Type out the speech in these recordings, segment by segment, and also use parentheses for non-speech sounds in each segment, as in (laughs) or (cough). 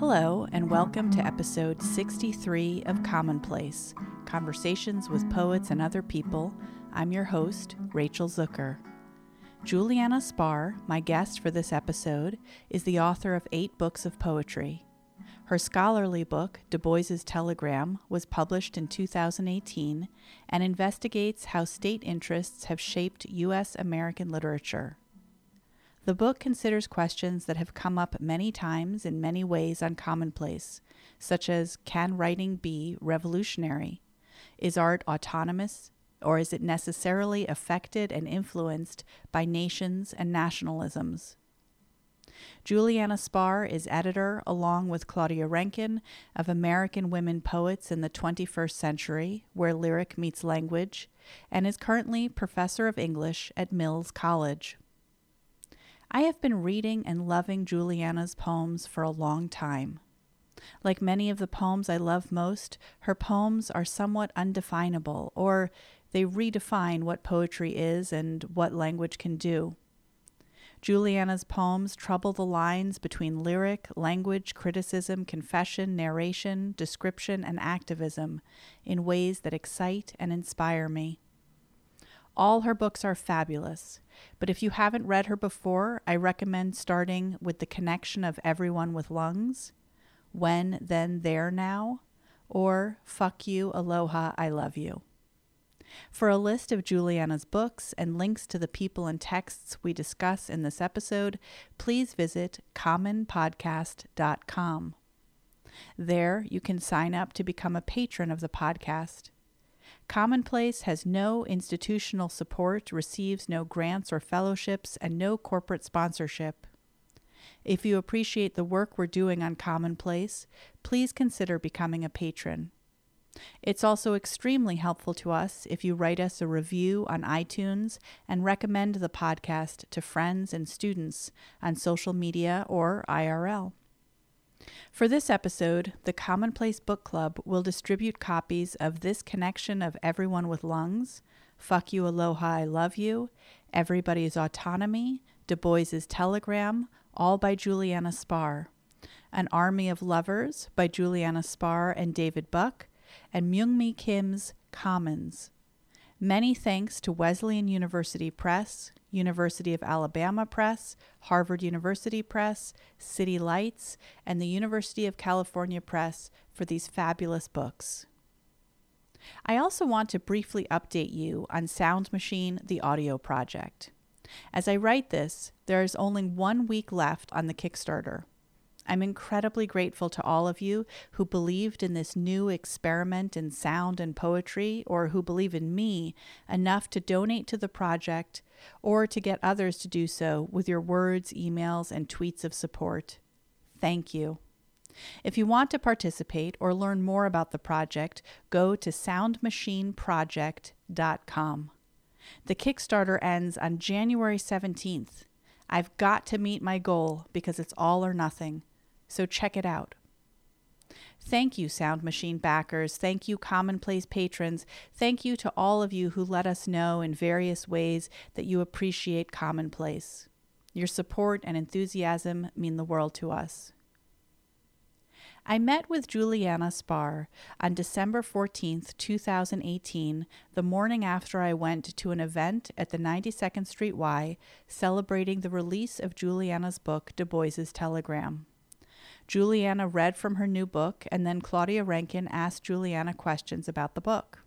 Hello, and welcome to episode 63 of Commonplace Conversations with Poets and Other People. I'm your host, Rachel Zucker. Juliana Spahr, my guest for this episode, is the author of eight books of poetry. Her scholarly book, Du Bois's Telegram, was published in 2018 and investigates how state interests have shaped U.S. American literature. The book considers questions that have come up many times in many ways on Commonplace, such as Can writing be revolutionary? Is art autonomous, or is it necessarily affected and influenced by nations and nationalisms? Juliana Spahr is editor, along with Claudia Rankine, of American Women Poets in the 21st Century, Where Lyric Meets Language, and is currently professor of English at Mills College. I have been reading and loving Juliana's poems for a long time. Like many of the poems I love most, her poems are somewhat undefinable, or they redefine what poetry is and what language can do. Juliana's poems trouble the lines between lyric, language, criticism, confession, narration, description, and activism in ways that excite and inspire me. All her books are fabulous, but if you haven't read her before, I recommend starting with The Connection of Everyone with Lungs, When, Then, There, Now, or Fuck You, Aloha, I Love You. For a list of Juliana's books and links to the people and texts we discuss in this episode, please visit commonpodcast.com. There, you can sign up to become a patron of the podcast. Commonplace has no institutional support, receives no grants or fellowships, and no corporate sponsorship. If you appreciate the work we're doing on Commonplace, please consider becoming a patron. It's also extremely helpful to us if you write us a review on iTunes and recommend the podcast to friends and students on social media or IRL. For this episode, the Commonplace Book Club will distribute copies of This Connection of Everyone with Lungs, Fuck You Aloha I Love You, Everybody's Autonomy, Du Bois's Telegram, all by Juliana Spahr, An Army of Lovers by Juliana Spahr and David Buuck, and Myung-Mi Kim's Commons. Many thanks to Wesleyan University Press, University of Alabama Press, Harvard University Press, City Lights, and the University of California Press for these fabulous books. I also want to briefly update you on Sound Machine, the audio project. As I write this, there is only one week left on the Kickstarter. I'm incredibly grateful to all of you who believed in this new experiment in sound and poetry, or who believe in me enough to donate to the project or to get others to do so with your words, emails, and tweets of support. Thank you. If you want to participate or learn more about the project, go to soundmachineproject.com. The Kickstarter ends on January 17th. I've got to meet my goal because it's all or nothing so check it out. Thank you, Sound Machine backers. Thank you, Commonplace patrons. Thank you to all of you who let us know in various ways that you appreciate Commonplace. Your support and enthusiasm mean the world to us. I met with Juliana Spahr on December 14th, 2018, the morning after I went to an event at the 92nd Street Y celebrating the release of Juliana's book, Du Bois's Telegram. Juliana read from her new book, and then Claudia Rankine asked Juliana questions about the book.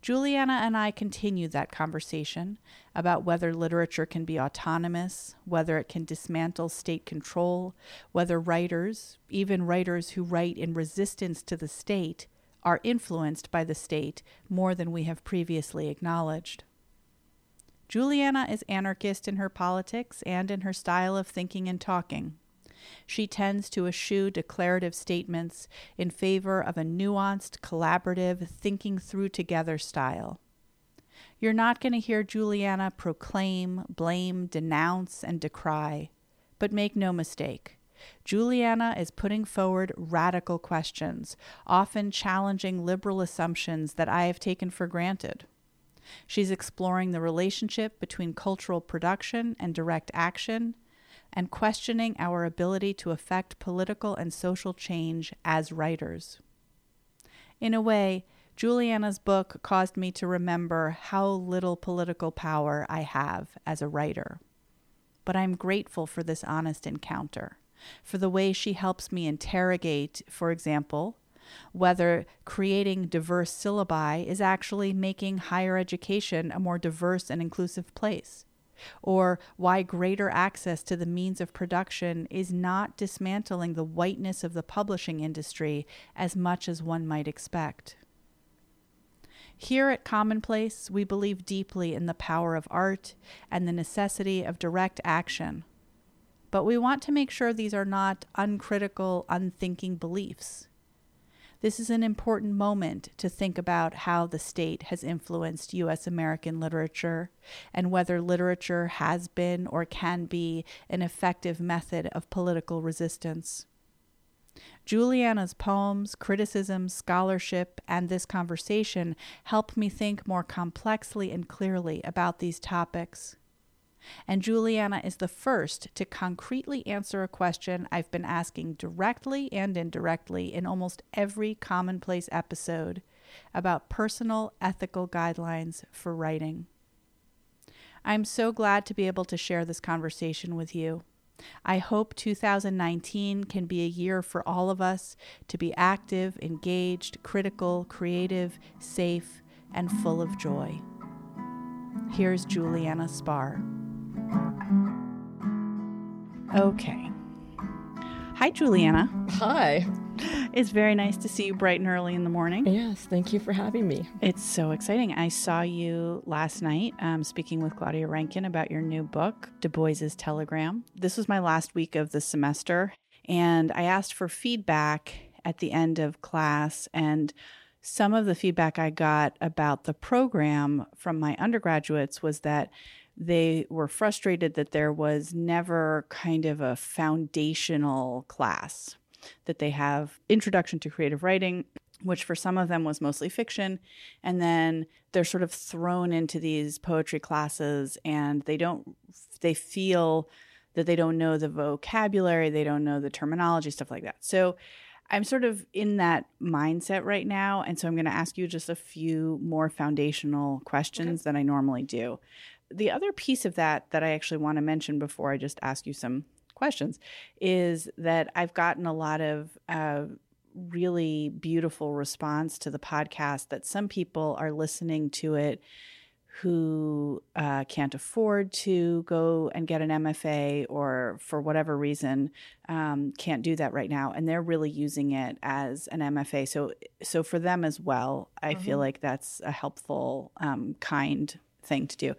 Juliana and I continued that conversation about whether literature can be autonomous, whether it can dismantle state control, whether writers, even writers who write in resistance to the state, are influenced by the state more than we have previously acknowledged. Juliana is anarchist in her politics and in her style of thinking and talking. She tends to eschew declarative statements in favor of a nuanced, collaborative, thinking through together style. You're not going to hear Juliana proclaim, blame, denounce, and decry. But make no mistake, Juliana is putting forward radical questions, often challenging liberal assumptions that I have taken for granted. She's exploring the relationship between cultural production and direct action, and questioning our ability to affect political and social change as writers. In a way, Juliana's book caused me to remember how little political power I have as a writer. But I'm grateful for this honest encounter, for the way she helps me interrogate, for example, whether creating diverse syllabi is actually making higher education a more diverse and inclusive place, or why greater access to the means of production is not dismantling the whiteness of the publishing industry as much as one might expect. Here at Commonplace, we believe deeply in the power of art and the necessity of direct action. But we want to make sure these are not uncritical, unthinking beliefs. This is an important moment to think about how the state has influenced U.S. American literature and whether literature has been or can be an effective method of political resistance. Juliana's poems, criticism, scholarship, and this conversation help me think more complexly and clearly about these topics. And Juliana is the first to concretely answer a question I've been asking directly and indirectly in almost every commonplace episode about personal ethical guidelines for writing. I'm so glad to be able to share this conversation with you. I hope 2019 can be a year for all of us to be active, engaged, critical, creative, safe, and full of joy. Here's Juliana Spahr. Okay. Hi, Juliana. Hi. It's very nice to see you bright and early in the morning. Yes, thank you for having me. It's so exciting. I saw you last night um, speaking with Claudia Rankine about your new book, Du Bois's Telegram. This was my last week of the semester, and I asked for feedback at the end of class. And some of the feedback I got about the program from my undergraduates was that they were frustrated that there was never kind of a foundational class that they have introduction to creative writing which for some of them was mostly fiction and then they're sort of thrown into these poetry classes and they don't they feel that they don't know the vocabulary they don't know the terminology stuff like that so i'm sort of in that mindset right now and so i'm going to ask you just a few more foundational questions okay. than i normally do the other piece of that that I actually want to mention before I just ask you some questions is that I've gotten a lot of uh, really beautiful response to the podcast that some people are listening to it who uh, can't afford to go and get an MFA or for whatever reason um, can't do that right now, and they're really using it as an MFA. So, so for them as well, I mm-hmm. feel like that's a helpful, um, kind thing to do.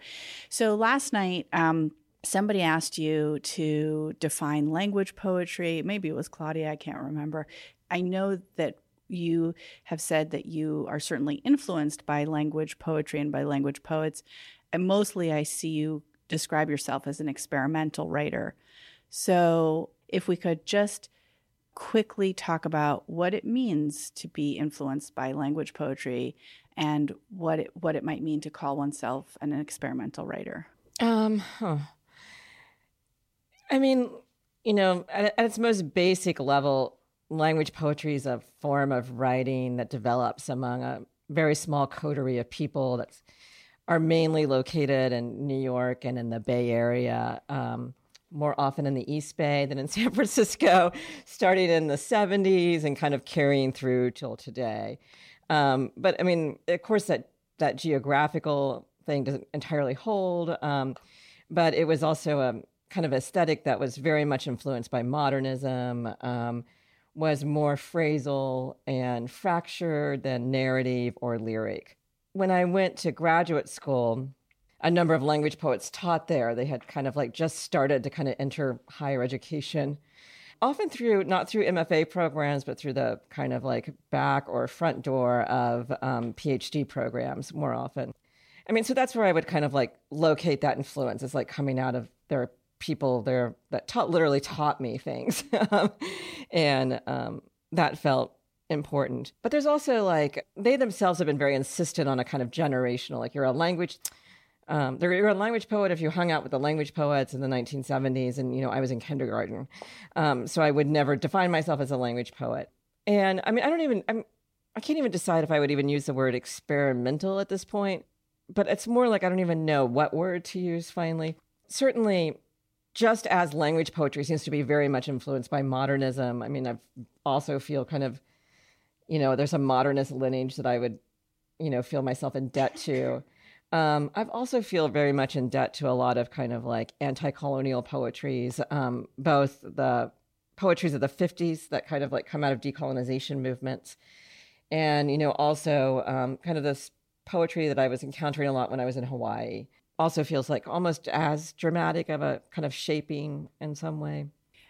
So last night, um, somebody asked you to define language poetry. Maybe it was Claudia, I can't remember. I know that you have said that you are certainly influenced by language poetry and by language poets. And mostly I see you describe yourself as an experimental writer. So if we could just quickly talk about what it means to be influenced by language poetry and what it, what it might mean to call oneself an experimental writer? Um, huh. I mean, you know, at, at its most basic level, language poetry is a form of writing that develops among a very small coterie of people that are mainly located in New York and in the Bay Area. Um, more often in the East Bay than in (laughs) San Francisco, starting in the 70s and kind of carrying through till today. Um, but I mean, of course, that that geographical thing doesn't entirely hold. Um, but it was also a kind of aesthetic that was very much influenced by modernism. Um, was more phrasal and fractured than narrative or lyric. When I went to graduate school, a number of language poets taught there. They had kind of like just started to kind of enter higher education often through not through MFA programs, but through the kind of like back or front door of um, PhD programs more often. I mean, so that's where I would kind of like locate that influence. It's like coming out of there people there that taught literally taught me things, (laughs) and um, that felt important. But there's also like they themselves have been very insistent on a kind of generational, like you're a language Um, you're a language poet if you hung out with the language poets in the 1970s, and you know I was in kindergarten, um, so I would never define myself as a language poet. And I mean, I don't even I'm, I can't even decide if I would even use the word experimental at this point. But it's more like I don't even know what word to use. Finally, certainly, just as language poetry seems to be very much influenced by modernism. I mean, I also feel kind of, you know, there's a modernist lineage that I would, you know, feel myself in debt to. Um, I've also feel very much in debt to a lot of kind of like anti-colonial poetries, um, both the poetries of the 50s that kind of like come out of decolonization movements, and you know also um, kind of this poetry that I was encountering a lot when I was in Hawaii. Also feels like almost as dramatic of a kind of shaping in some way.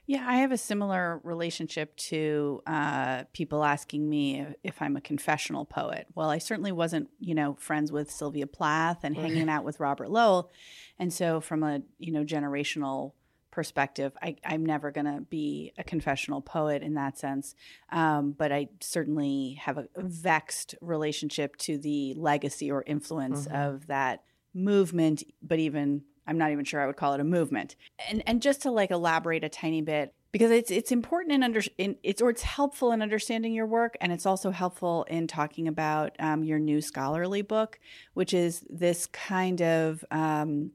Yeah, I have a similar relationship to uh, people asking me if I'm a confessional poet. Well, I certainly wasn't, you know, friends with Sylvia Plath and hanging out with Robert Lowell, and so from a you know generational perspective, I, am never going to be a confessional poet in that sense. Um, but I certainly have a vexed relationship to the legacy or influence mm-hmm. of that movement, but even I'm not even sure I would call it a movement. And and just to like elaborate a tiny bit because it's it's important in under in, it's or it's helpful in understanding your work and it's also helpful in talking about um, your new scholarly book, which is this kind of um,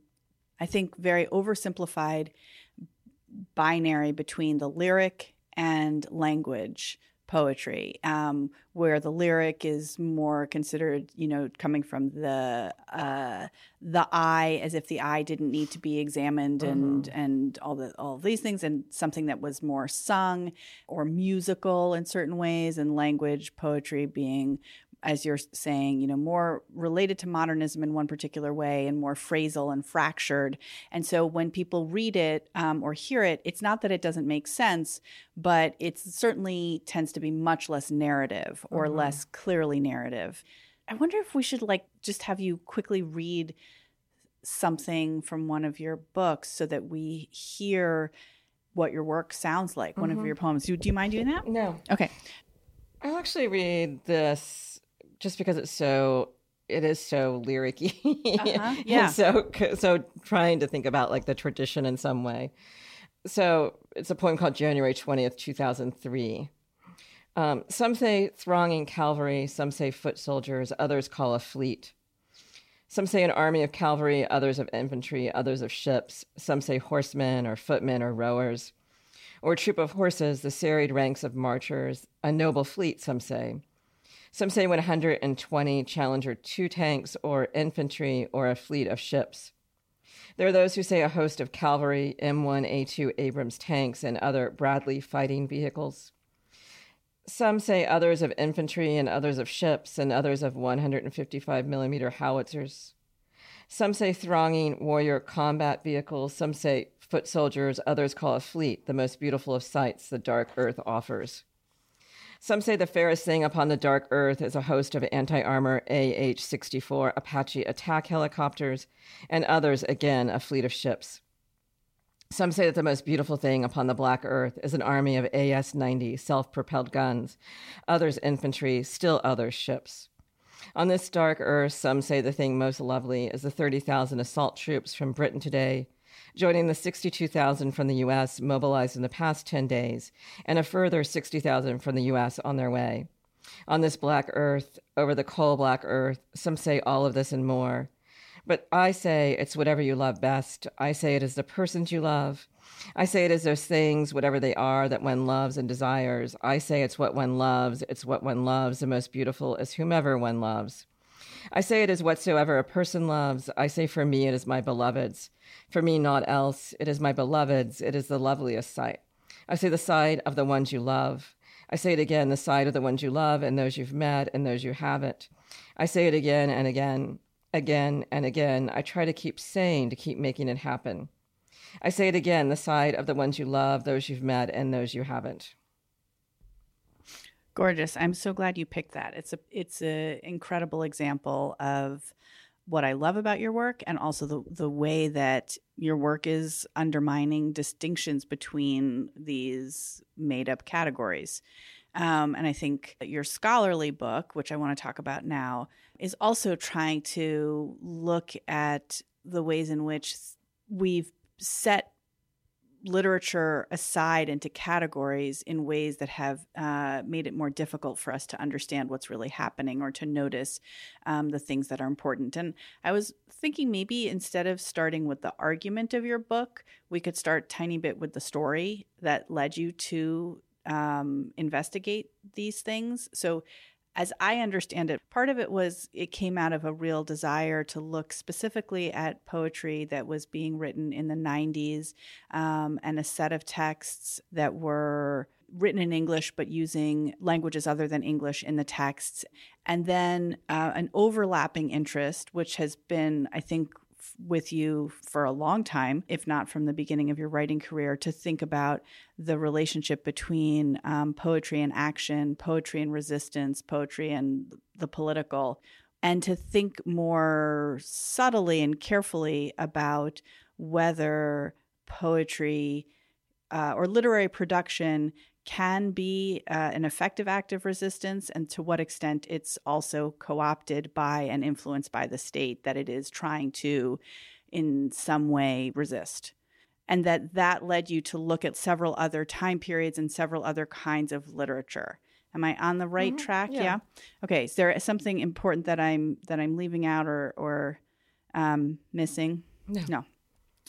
I think very oversimplified binary between the lyric and language poetry, um, where the lyric is more considered, you know, coming from the uh, the eye, as if the eye didn't need to be examined, and mm-hmm. and all the all these things, and something that was more sung or musical in certain ways, and language poetry being as you're saying, you know, more related to modernism in one particular way and more phrasal and fractured. And so when people read it um, or hear it, it's not that it doesn't make sense, but it certainly tends to be much less narrative or mm-hmm. less clearly narrative. I wonder if we should like just have you quickly read something from one of your books so that we hear what your work sounds like, mm-hmm. one of mm-hmm. your poems. Do, do you mind doing that? No. Okay. I'll actually read this just because it's so it is so lyricy uh-huh. (laughs) yeah. so so trying to think about like the tradition in some way. So it's a poem called january 20th 2003 um, some say thronging cavalry some say foot soldiers others call a fleet. Some say an army of cavalry others of infantry others of ships. Some say horsemen or footmen or rowers. Or a troop of horses the serried ranks of marchers. A noble fleet some say some say 120 Challenger 2 tanks or infantry or a fleet of ships. There are those who say a host of cavalry, M1A2 Abrams tanks, and other Bradley fighting vehicles. Some say others of infantry and others of ships and others of 155 millimeter howitzers. Some say thronging warrior combat vehicles. Some say foot soldiers. Others call a fleet the most beautiful of sights the dark earth offers. Some say the fairest thing upon the dark earth is a host of anti armor AH 64 Apache attack helicopters, and others, again, a fleet of ships. Some say that the most beautiful thing upon the black earth is an army of AS 90 self propelled guns, others infantry, still others ships. On this dark earth, some say the thing most lovely is the 30,000 assault troops from Britain today joining the 62,000 from the U.S. mobilized in the past 10 days, and a further 60,000 from the U.S. on their way. On this black earth, over the coal black earth, some say all of this and more. But I say it's whatever you love best. I say it is the persons you love. I say it is those things, whatever they are, that one loves and desires. I say it's what one loves. It's what one loves. The most beautiful is whomever one loves. I say it is whatsoever a person loves. I say for me it is my beloved's. For me, not else. It is my beloved's. It is the loveliest sight. I say the side of the ones you love. I say it again, the side of the ones you love and those you've met and those you haven't. I say it again and again, again and again. I try to keep saying to keep making it happen. I say it again, the side of the ones you love, those you've met, and those you haven't. Gorgeous. I'm so glad you picked that. It's a it's an incredible example of what I love about your work and also the the way that your work is undermining distinctions between these made up categories. Um, and I think your scholarly book, which I want to talk about now, is also trying to look at the ways in which we've set literature aside into categories in ways that have uh, made it more difficult for us to understand what's really happening or to notice um, the things that are important. And I was thinking maybe instead of starting with the argument of your book, we could start tiny bit with the story that led you to um, investigate these things. So as I understand it, part of it was it came out of a real desire to look specifically at poetry that was being written in the 90s um, and a set of texts that were written in English but using languages other than English in the texts. And then uh, an overlapping interest, which has been, I think, with you for a long time, if not from the beginning of your writing career, to think about the relationship between um, poetry and action, poetry and resistance, poetry and the political, and to think more subtly and carefully about whether poetry uh, or literary production can be uh, an effective act of resistance and to what extent it's also co opted by and influenced by the state that it is trying to, in some way, resist. And that that led you to look at several other time periods and several other kinds of literature. Am I on the right mm-hmm. track? Yeah. yeah. Okay. Is there something important that I'm that I'm leaving out or or um, missing? No. No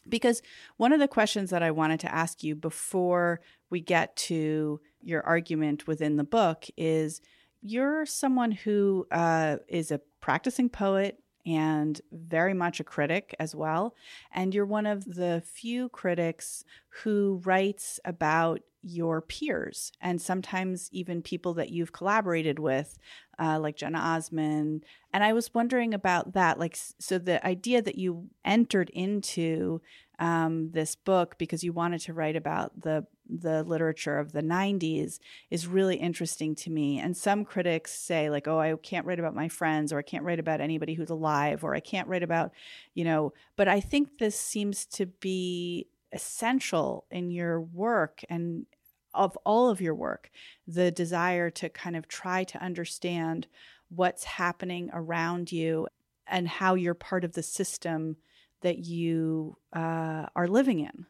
because one of the questions that I wanted to ask you before we get to your argument within the book is you're someone who uh, is a practicing poet and very much a critic as well. And you're one of the few critics who writes about your peers and sometimes even people that you've collaborated with, uh, like Jena Osman. And I was wondering about that. Like, so the idea that you entered into um, this book because you wanted to write about the the literature of the 90s is really interesting to me. And some critics say, like, oh, I can't write about my friends, or I can't write about anybody who's alive, or I can't write about, you know, but I think this seems to be essential in your work and of all of your work the desire to kind of try to understand what's happening around you and how you're part of the system that you uh, are living in.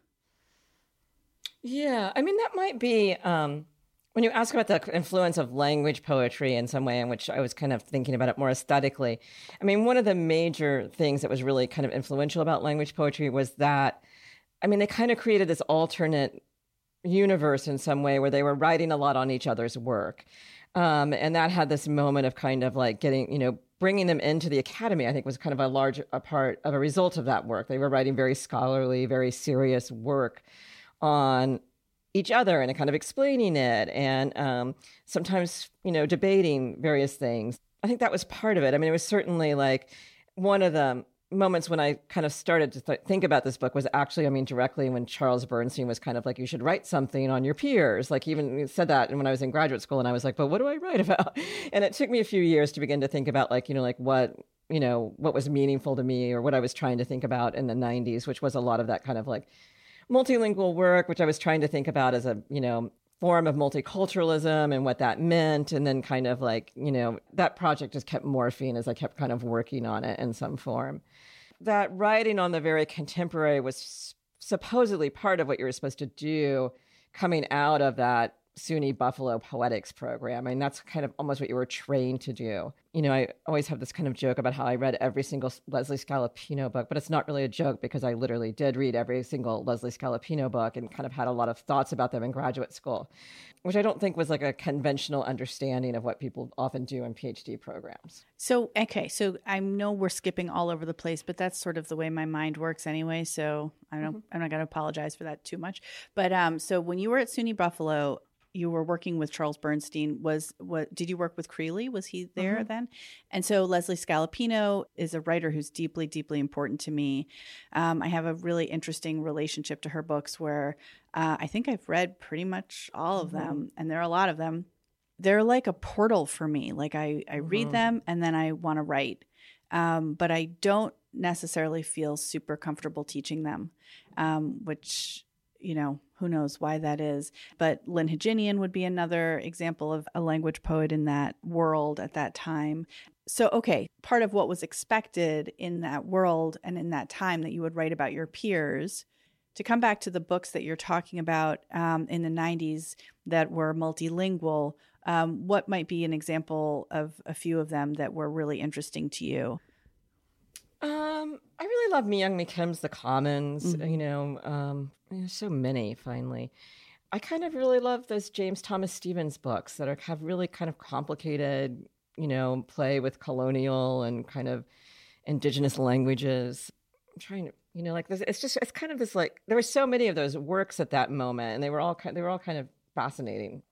Yeah, I mean, that might be um, when you ask about the influence of language poetry in some way, in which I was kind of thinking about it more aesthetically. I mean, one of the major things that was really kind of influential about language poetry was that, I mean, they kind of created this alternate universe in some way where they were writing a lot on each other's work. Um, and that had this moment of kind of like getting, you know, bringing them into the academy, I think was kind of a large a part of a result of that work. They were writing very scholarly, very serious work on each other and kind of explaining it and um, sometimes, you know, debating various things. I think that was part of it. I mean, it was certainly like one of the moments when I kind of started to th- think about this book was actually, I mean, directly when Charles Bernstein was kind of like, you should write something on your peers. Like, even said that when I was in graduate school, and I was like, but what do I write (laughs) about? And it took me a few years to begin to think about, like, you know, like what, you know, what was meaningful to me or what I was trying to think about in the 90s, which was a lot of that kind of like multilingual work, which I was trying to think about as a, you know, form of multiculturalism and what that meant. And then kind of like, you know, that project just kept morphing as I kept kind of working on it in some form. That writing on the very contemporary was supposedly part of what you were supposed to do coming out of that SUNY Buffalo Poetics program. I mean, that's kind of almost what you were trained to do. You know, I always have this kind of joke about how I read every single Leslie Scalapino book, but it's not really a joke because I literally did read every single Leslie Scalapino book and kind of had a lot of thoughts about them in graduate school, which I don't think was like a conventional understanding of what people often do in PhD programs. So, okay, so I know we're skipping all over the place, but that's sort of the way my mind works anyway. So I don't, mm-hmm. I'm not going to apologize for that too much. But um, so when you were at SUNY Buffalo, you were working with Charles Bernstein was what did you work with Creeley? Was he there mm-hmm. then? And so Leslie Scalapino is a writer who's deeply, deeply important to me. Um, I have a really interesting relationship to her books where uh, I think I've read pretty much all of mm-hmm. them, and there are a lot of them. They're like a portal for me. Like I, I mm-hmm. read them and then I want to write, um, but I don't necessarily feel super comfortable teaching them, um, which you know who knows why that is. But Lyn Hejinian would be another example of a language poet in that world at that time. So, okay, part of what was expected in that world and in that time that you would write about your peers, to come back to the books that you're talking about um, in the 90s that were multilingual, um, what might be an example of a few of them that were really interesting to you? Um, I really love Myung Kim's The Commons. Mm-hmm. You know, um, so many. Finally, I kind of really love those James Thomas Stevens books that are have really kind of complicated, you know, play with colonial and kind of indigenous languages. I'm trying to, you know, like this. It's just it's kind of this like there were so many of those works at that moment, and they were all kind they were all kind of fascinating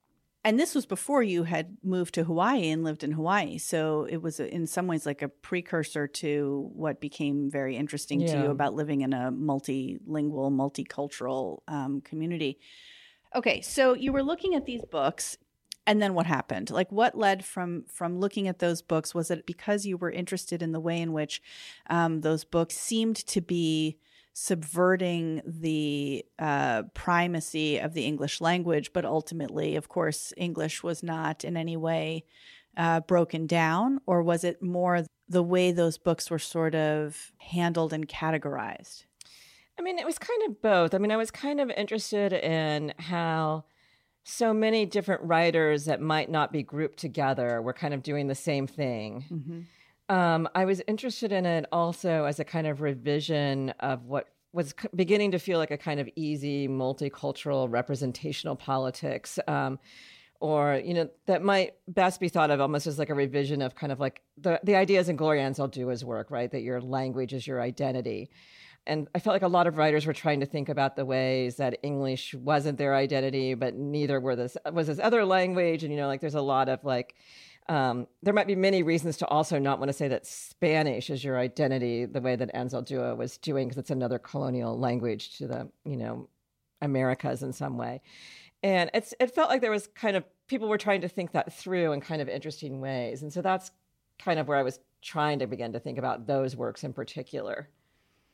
and this was before you had moved to Hawaii and lived in Hawaii. So it was in some ways like a precursor to what became very interesting yeah. to you about living in a multilingual, multicultural um, community. Okay, so you were looking at these books and then what happened like what led from from looking at those books was it because you were interested in the way in which um, those books seemed to be subverting the uh, primacy of the English language, but ultimately, of course, English was not in any way uh, broken down, or was it more the way those books were sort of handled and categorized? I mean, it was kind of both. I mean, I was kind of interested in how so many different writers that might not be grouped together were kind of doing the same thing. Mm-hmm. Um, I was interested in it also as a kind of revision of what was beginning to feel like a kind of easy multicultural representational politics. Um, or you know that might best be thought of almost as like a revision of kind of like the the ideas in Gloria Anzaldúa's work, right? That your language is your identity. And I felt like a lot of writers were trying to think about the ways that English wasn't their identity, but neither were this was this other language. And you know, like there's a lot of like um, there might be many reasons to also not want to say that Spanish is your identity the way that Anzaldúa was doing because it's another colonial language to the you know Americas in some way, and it's it felt like there was kind of people were trying to think that through in kind of interesting ways, and so that's kind of where I was trying to begin to think about those works in particular.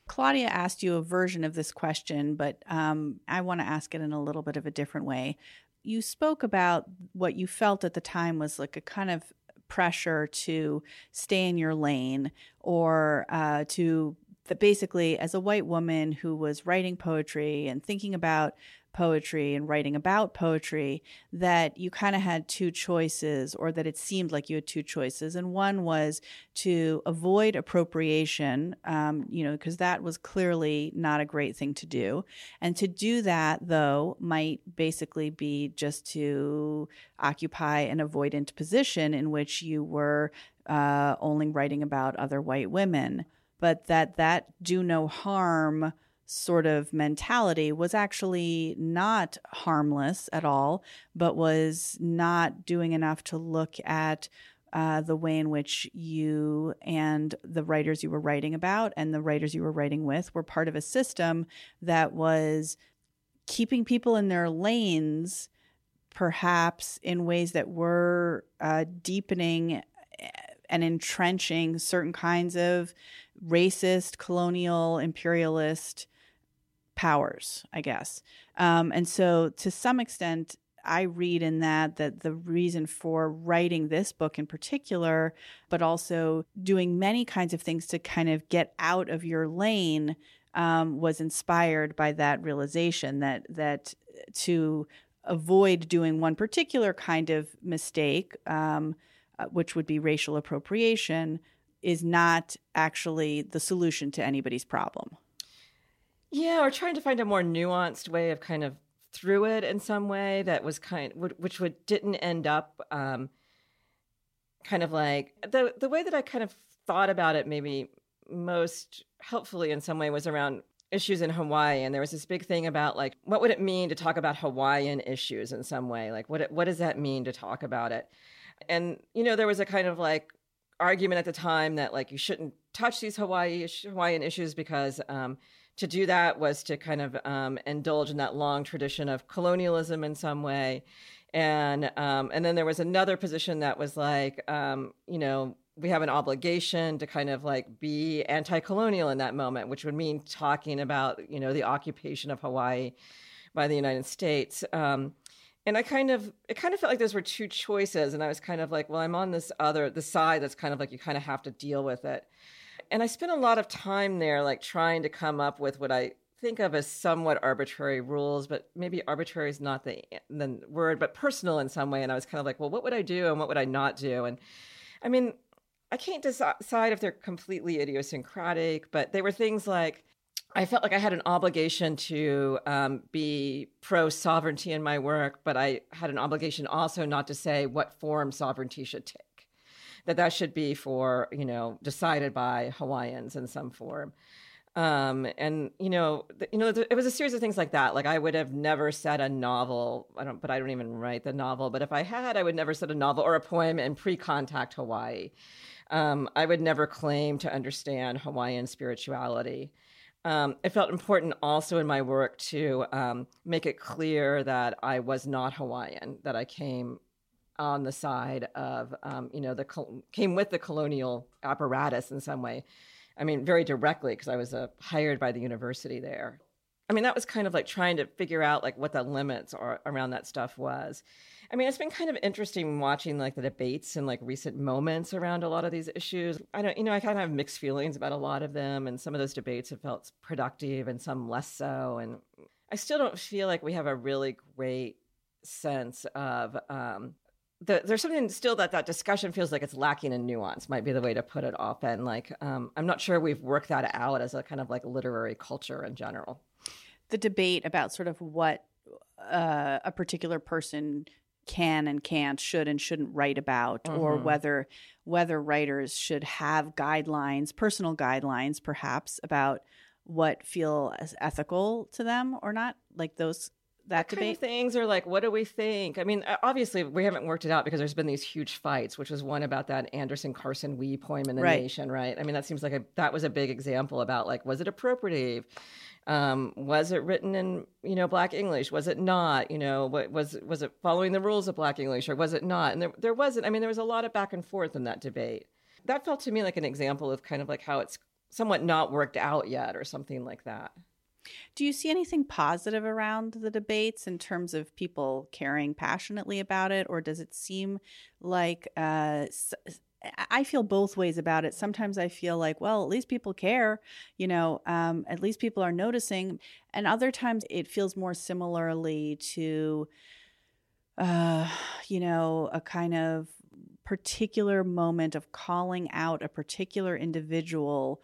Claudia asked you a version of this question, but um, I want to ask it in a little bit of a different way you spoke about what you felt at the time was like a kind of pressure to stay in your lane or uh, to basically as a white woman who was writing poetry and thinking about poetry and writing about poetry that you kind of had two choices or that it seemed like you had two choices. And one was to avoid appropriation um, you know because that was clearly not a great thing to do. And to do that though might basically be just to occupy an avoidant position in which you were uh, only writing about other white women. But that that do no harm sort of mentality was actually not harmless at all, but was not doing enough to look at uh, the way in which you and the writers you were writing about and the writers you were writing with were part of a system that was keeping people in their lanes, perhaps in ways that were uh, deepening and entrenching certain kinds of racist, colonial, imperialist powers, I guess. Um, and so, to some extent, I read in that that the reason for writing this book in particular, but also doing many kinds of things to kind of get out of your lane, um, was inspired by that realization that that to avoid doing one particular kind of mistake, um, uh, which would be racial appropriation, is not actually the solution to anybody's problem. Yeah, or trying to find a more nuanced way of kind of through it in some way that was kind, which would didn't end up um, kind of like the the way that I kind of thought about it, maybe most helpfully in some way, was around issues in Hawaii, and there was this big thing about like what would it mean to talk about Hawaiian issues in some way, like what what does that mean to talk about it, and you know there was a kind of like argument at the time that like you shouldn't touch these Hawaii Hawaiian issues because um, to do that was to kind of um, indulge in that long tradition of colonialism in some way. And um, and then there was another position that was like, um, you know, we have an obligation to kind of like be anti-colonial in that moment, which would mean talking about you know the occupation of Hawaii by the United States. Um, and I kind of it kind of felt like those were two choices, and I was kind of like, well, I'm on this other the side that's kind of like you kind of have to deal with it. And I spent a lot of time there, like trying to come up with what I think of as somewhat arbitrary rules, but maybe arbitrary is not the the word, but personal in some way. And I was kind of like, well, what would I do and what would I not do? And I mean, I can't decide if they're completely idiosyncratic, but they were things like I felt like I had an obligation to um, be pro sovereignty in my work, but I had an obligation also not to say what form sovereignty should take. That that should be for you know decided by Hawaiians in some form. Um, and you know, you know, it was a series of things like that. Like I would have never said a novel. I don't, but I don't even write the novel. But if I had, I would never said a novel or a poem in pre-contact Hawaii. Um, I would never claim to understand Hawaiian spirituality. Um, it felt important also in my work to um, make it clear that I was not Hawaiian, that I came on the side of, um, you know, the came with the colonial apparatus in some way. I mean, very directly because I was uh, hired by the university there. I mean, that was kind of like trying to figure out like what the limits are around that stuff was. I mean, it's been kind of interesting watching like the debates and like recent moments around a lot of these issues. I don't, you know, I kind of have mixed feelings about a lot of them, and some of those debates have felt productive and some less so. And I still don't feel like we have a really great sense of um, the, there's something still that that discussion feels like it's lacking in nuance might be the way to put it often like um, i'm not sure we've worked that out as a kind of like literary culture in general the debate about sort of what uh, a particular person can and can't, should and shouldn't write about, mm-hmm. or whether whether writers should have guidelines, personal guidelines, perhaps about what feel as ethical to them or not, like those that, debate. Kind of things are like, what do we think? I mean, obviously, we haven't worked it out because there's been these huge fights, which was one about that Anders Carlson-Wee poem in the right. Nation, right? I mean, that seems like a, that was a big example about like, was it appropriative? Um, was it written in you know Black English? Was it not? You know, what, was was it following the rules of Black English or was it not? And there there wasn't. I mean, there was a lot of back and forth in that debate. That felt to me like an example of kind of like how it's somewhat not worked out yet or something like that. Do you see anything positive around the debates in terms of people caring passionately about it, or does it seem like uh, I feel both ways about it. Sometimes I feel like, well, at least people care, you know, um, at least people are noticing. And other times it feels more similarly to, uh, you know, a kind of particular moment of calling out a particular individual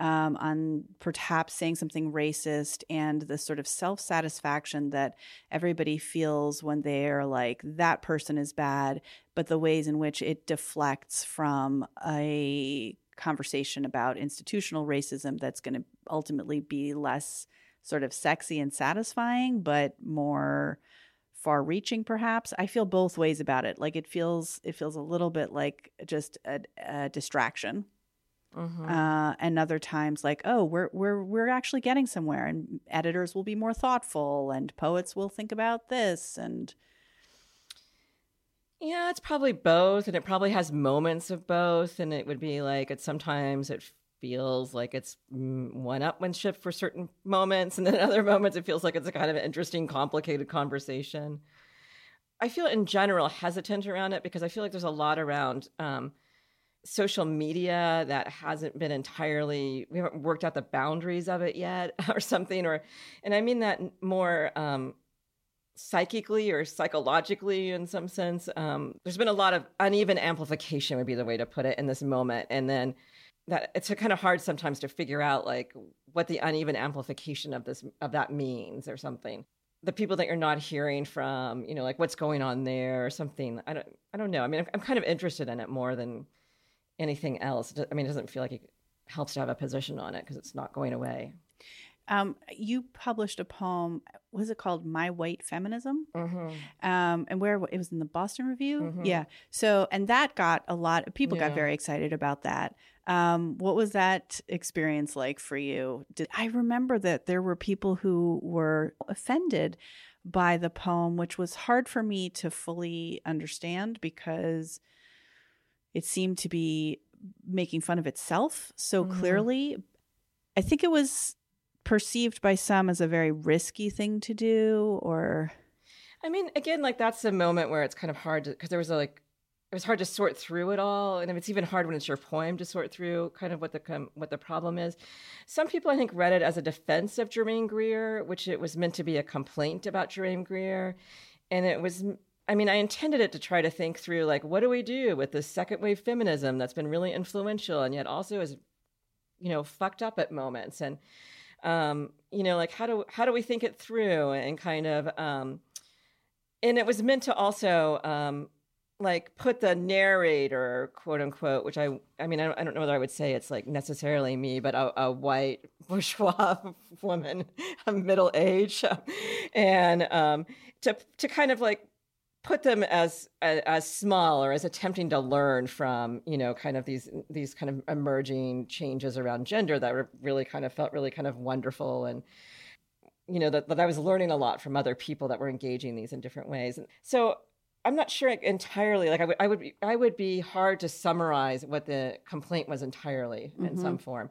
um, on perhaps saying something racist and the sort of self satisfaction that everybody feels when they're like, that person is bad, but the ways in which it deflects from a conversation about institutional racism that's going to ultimately be less sort of sexy and satisfying, but more far reaching perhaps. I feel both ways about it. Like it feels it feels a little bit like just a, a distraction Mm-hmm. Uh, and other times, like, oh, we're we're we're actually getting somewhere, and editors will be more thoughtful, and poets will think about this, and yeah, it's probably both, and it probably has moments of both, and it would be like it sometimes it feels like it's one upmanship for certain moments, and then (laughs) other moments it feels like it's a kind of interesting, complicated conversation. I feel in general hesitant around it because I feel like there's a lot around. Um, social media that hasn't been entirely we haven't worked out the boundaries of it yet (laughs) or something or and i mean that more um, psychically or psychologically in some sense. Um, there's been a lot of uneven amplification would be the way to put it in this moment. And then that it's kind of hard sometimes to figure out like what the uneven amplification of this of that means or something. The people that you're not hearing from you know like what's going on there or something i don't i don't know. I mean i'm, I'm kind of interested in it more than anything else. I mean, it doesn't feel like it helps to have a position on it because it's not going away. Um, you published a poem. Was it called "My White Feminism"? Mm-hmm. Um, and where it was in the Boston Review. Mm-hmm. Yeah. So, and that got a lot. of People yeah. got very excited about that. Um, what was that experience like for you? Did, I remember that there were people who were offended by the poem, which was hard for me to fully understand because it seemed to be making fun of itself so mm-hmm. clearly. I think it was perceived by some as a very risky thing to do or I mean, again, like that's the moment where it's kind of hard to because there was a, like it was hard to sort through it all, and it's even hard when it's your poem to sort through kind of what the what the problem is. Some people, I think, read it as a defense of Germaine Greer, which it was meant to be a complaint about Germaine Greer, and it was. I mean, I intended it to try to think through like, what do we do with this second wave feminism that's been really influential and yet also is, you know, fucked up at moments, and um, you know, like how do how do we think it through and kind of um, and it was meant to also um, like put the narrator quote unquote which i i mean i don't, I don't know whether i would say it's like necessarily me but a, a white (laughs) bourgeois woman (laughs) of middle age. And um, to to kind of like put them as, as, as small or as attempting to learn from you know kind of these these kind of emerging changes around gender that were really kind of felt really kind of wonderful and you know that, that i was learning a lot from other people that were engaging these in different ways and so i'm not sure entirely like i would i would be, I would be hard to summarize what the complaint was entirely mm-hmm. in some mm-hmm. form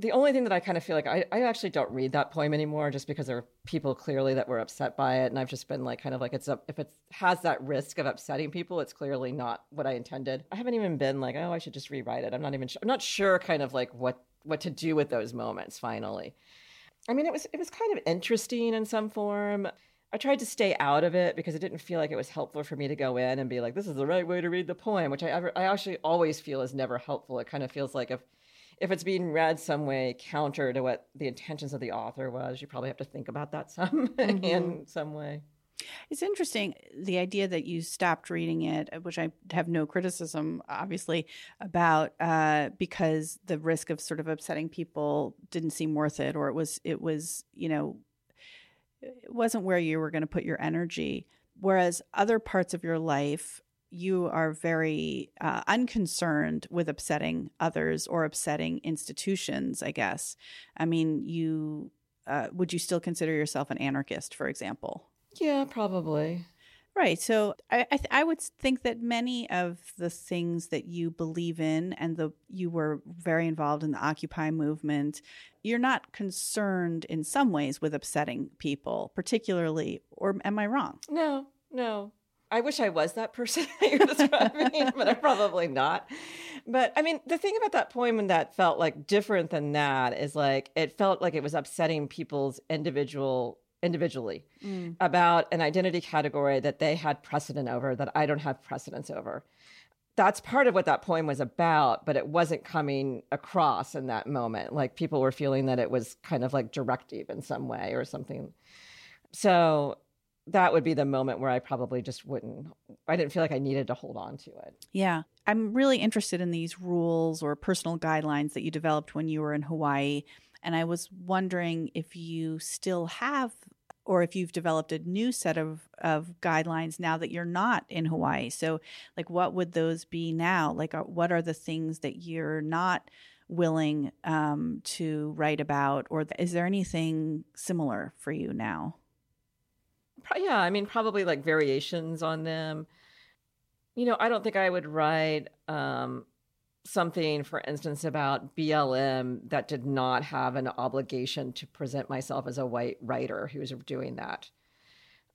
the only thing that I kind of feel like I, I actually don't read that poem anymore just because there are people clearly that were upset by it. And I've just been like, kind of like, it's a, if it has that risk of upsetting people, it's clearly not what I intended. I haven't even been like, oh, I should just rewrite it. I'm not even sure. I'm not sure kind of like what, what to do with those moments finally. I mean, it was, it was kind of interesting in some form. I tried to stay out of it because it didn't feel like it was helpful for me to go in and be like, this is the right way to read the poem, which I ever, I actually always feel is never helpful. It kind of feels like if, if it's being read some way counter to what the intentions of the author was, you probably have to think about that some (laughs) mm-hmm. in some way. It's interesting the idea that you stopped reading it, which I have no criticism, obviously, about uh, because the risk of sort of upsetting people didn't seem worth it, or it was it was you know it wasn't where you were going to put your energy. Whereas other parts of your life you are very uh, unconcerned with upsetting others or upsetting institutions, I guess. I mean, you uh, would you still consider yourself an anarchist, for example? Yeah, probably. Right. So I I, th- I, would think that many of the things that you believe in and the you were very involved in the Occupy movement, you're not concerned in some ways with upsetting people, particularly. Or am I wrong? No, no. I wish I was that person (laughs) that you're describing, but I'm probably not. But I mean, the thing about that poem that felt like different than that is like it felt like it was upsetting people's individual individually mm. about an identity category that they had precedent over that I don't have precedence over. That's part of what that poem was about, but it wasn't coming across in that moment. Like people were feeling that it was kind of like directive in some way or something. So that would be the moment where I probably just wouldn't, I didn't feel like I needed to hold on to it. Yeah. I'm really interested in these rules or personal guidelines that you developed when you were in Hawaii. And I was wondering if you still have or if you've developed a new set of, of guidelines now that you're not in Hawaii. So, like, what would those be now? Like, uh, what are the things that you're not willing um, to write about? Or is there anything similar for you now? Yeah, I mean, probably like variations on them. You know, I don't think I would write um, something, for instance, about BLM that did not have an obligation to present myself as a white writer who was doing that.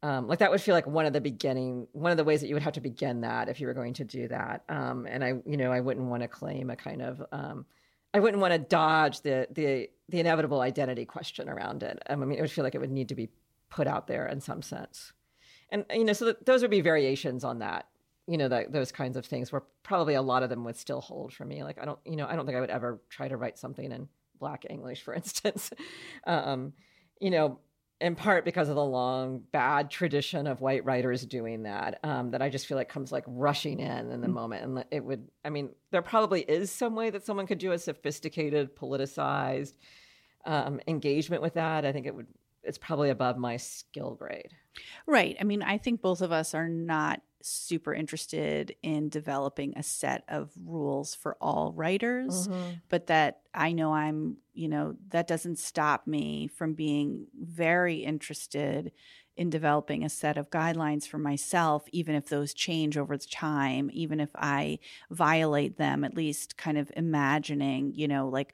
Um, like that would feel like one of the beginning, one of the ways that you would have to begin that if you were going to do that. Um, and I, you know, I wouldn't want to claim a kind of, um, I wouldn't want to dodge the the the inevitable identity question around it. Um, I mean, it would feel like it would need to be put out there in some sense. And you know, so th- those would be variations on that. You know, that those kinds of things where probably a lot of them would still hold for me. Like I don't, you know, I don't think I would ever try to write something in Black English, for (laughs) instance. um, you know, in part because of the long bad tradition of white writers doing that um, that i just feel like comes like rushing in in the mm-hmm. moment and it would i mean there probably is some way that someone could do a sophisticated politicized um, engagement with that i think it would it's probably above my skill grade. Right. I mean, I think both of us are not super interested in developing a set of rules for all writers, mm-hmm. but that I know I'm, you know, that doesn't stop me from being very interested in developing a set of guidelines for myself, even if those change over time, even if I violate them, at least kind of imagining, you know, like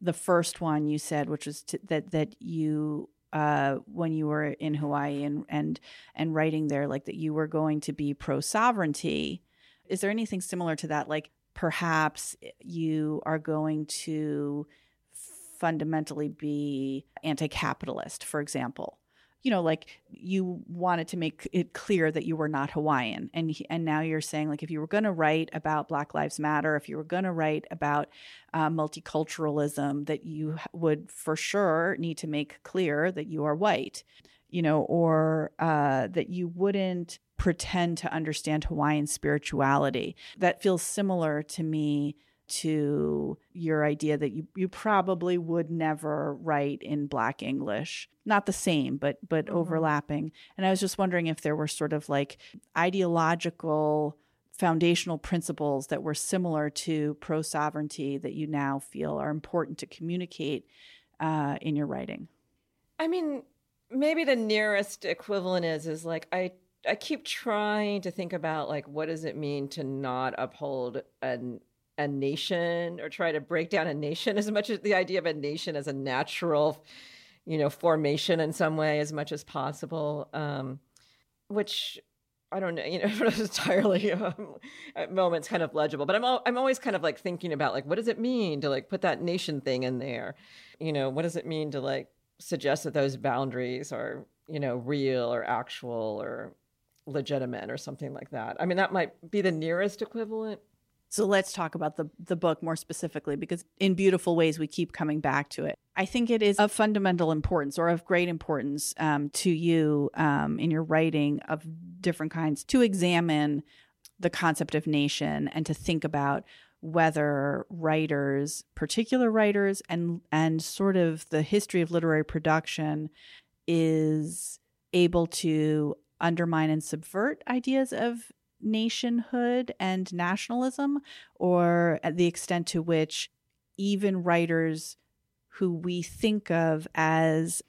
the first one you said, which was to, that that you uh, when you were in Hawaii and and and writing there, like that you were going to be pro sovereignty. Is there anything similar to that? Like perhaps you are going to fundamentally be anti-capitalist, for example you know, like you wanted to make it clear that you were not Hawaiian, and and now you're saying like if you were going to write about Black Lives Matter, if you were going to write about uh, multiculturalism, that you would for sure need to make clear that you are white, you know, or uh, that you wouldn't pretend to understand Hawaiian spirituality. That feels similar to me to your idea that you, you probably would never write in black english. Not the same but but mm-hmm. overlapping. And i was just wondering if there were sort of like ideological foundational principles that were similar to pro sovereignty that you now feel are important to communicate uh, in your writing. I mean maybe the nearest equivalent is is like i I keep trying to think about like what does it mean to not uphold an a nation or try to break down a nation as much as the idea of a nation as a natural, you know, formation in some way as much as possible. Um, which I don't know, you know, (laughs) entirely um, at moments kind of legible, but I'm al- I'm always kind of like thinking about like what does it mean to like put that nation thing in there, you know, what does it mean to like suggest that those boundaries are you know real or actual or legitimate or something like that. I mean, that might be the nearest equivalent. So let's talk about the, the book more specifically because, in beautiful ways, we keep coming back to it. I think it is of fundamental importance or of great importance um, to you um, in your writing of different kinds to examine the concept of nation and to think about whether writers, particular writers, and and sort of the history of literary production is able to undermine and subvert ideas of nationhood and nationalism, or at the extent to which even writers who we think of as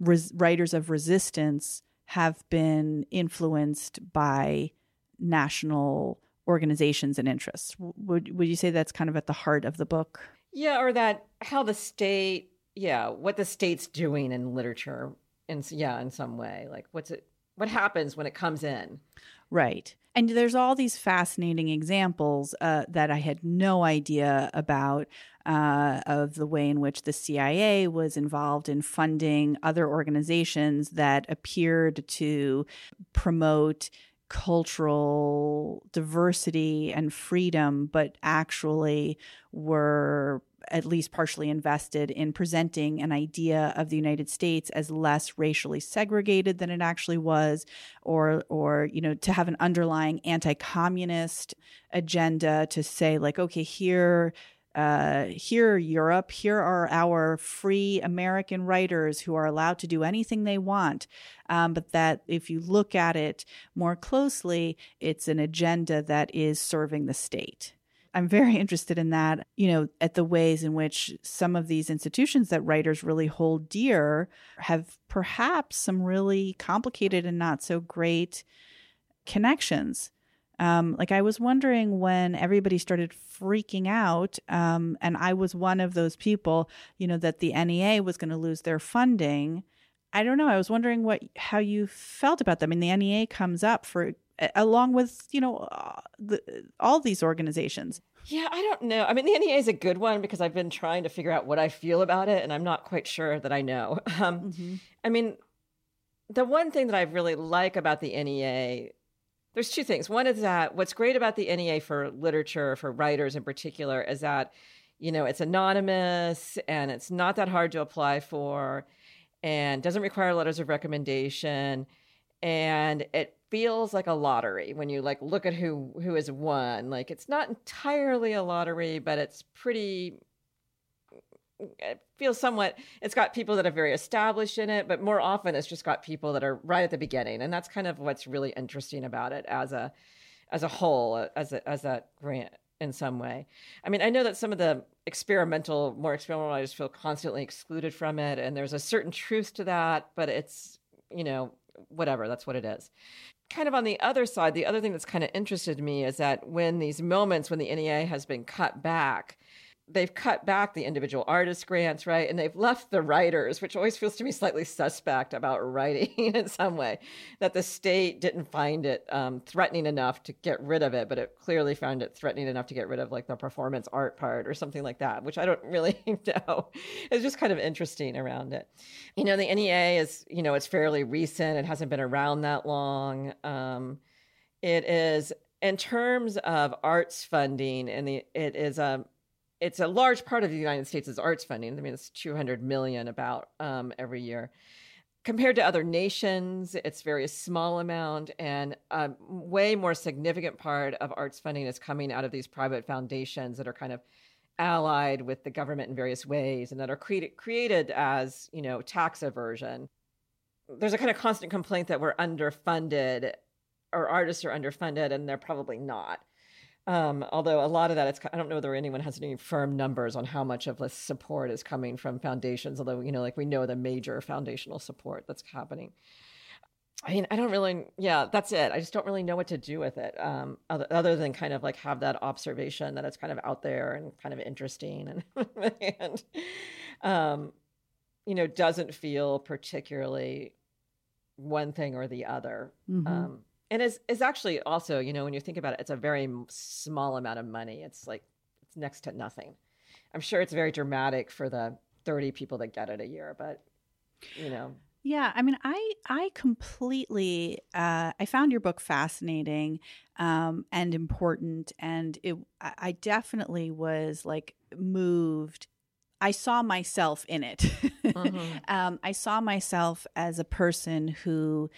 res- writers of resistance have been influenced by national organizations and interests. Would would you say that's kind of at the heart of the book? Yeah, or that how the state, yeah, what the state's doing in literature, and yeah, in some way, like what's it, what happens when it comes in, right? And there's all these fascinating examples uh, that I had no idea about uh, of the way in which the CIA was involved in funding other organizations that appeared to promote cultural diversity and freedom, but actually were at least partially invested in presenting an idea of the United States as less racially segregated than it actually was, or or you know to have an underlying anti-communist agenda to say like okay here. Uh, here, Europe, here are our free American writers who are allowed to do anything they want. Um, but that if you look at it more closely, it's an agenda that is serving the state. I'm very (laughs) interested in that, you know, at the ways in which some of these institutions that writers really hold dear have perhaps some really complicated and not so great connections. Um, like I was wondering when everybody started freaking out, um, and I was one of those people, you know, that the NEA was going to lose their funding. I don't know. I was wondering what how you felt about them. I mean, the NEA comes up for along with you know uh, the, all these organizations. Yeah i don't know. I mean the nea is a good one because i've been trying to figure out what i feel about it and i'm not quite sure that i know. (laughs) Um, mm-hmm. i mean the one thing that i really like about the nea there's two things. One is that what's great about the nea for literature for writers in particular is that you know it's anonymous and it's not that hard to apply for and doesn't require letters of recommendation. And it feels like a lottery when you like look at who who has won. Like it's not entirely a lottery but it's pretty it feels somewhat it's got people that are very established in it but more often it's just got people that are right at the beginning and that's kind of what's really interesting about it as a as a whole as a as a grant in some way. I mean i know that some of the experimental more experimental writers feel constantly excluded from it and there's a certain truth to that but it's you know whatever that's what it is kind of on the other side, the other thing that's kind of interested me is that when these moments when the NEA has been cut back, they've cut back the individual artist grants, right? And they've left the writers, which always feels to me slightly suspect about writing (laughs) in some way, that the state didn't find it um, threatening enough to get rid of it, but it clearly found it threatening enough to get rid of like the performance art part or something like that, which I don't (laughs) really know. It's just kind of interesting around it. You know, the NEA is, you know, it's fairly recent. It hasn't been around that long. Um, it is in terms of arts funding, and the it is a um, it's a large part of the United States' arts funding. I mean, it's 200 million about um, every year. Compared to other nations, it's very small amount, and a way more significant part of arts funding is coming out of these private foundations that are kind of allied with the government in various ways and that are created created as you know tax aversion. There's a kind of constant complaint that we're underfunded, or artists are underfunded, and they're probably not. Um, although a lot of that, it's, I don't know whether anyone has any firm numbers on how much of the support is coming from foundations, although, you know, like we know the major foundational support that's happening. I mean, I don't really, yeah, that's it. I just don't really know what to do with it, um, other, other, than kind of like have that observation that it's kind of out there and kind of interesting and, (laughs) and um, you know, doesn't feel particularly one thing or the other. Mm-hmm. Um, and is is actually also you know when you think about it it's a very small amount of money it's like it's next to nothing i'm sure it's very dramatic for the 30 people that get it a year but you know yeah i mean i i completely uh, i found your book fascinating um, and important and it i definitely was like moved I saw myself in it. (laughs) mm-hmm. um, I saw myself as a person who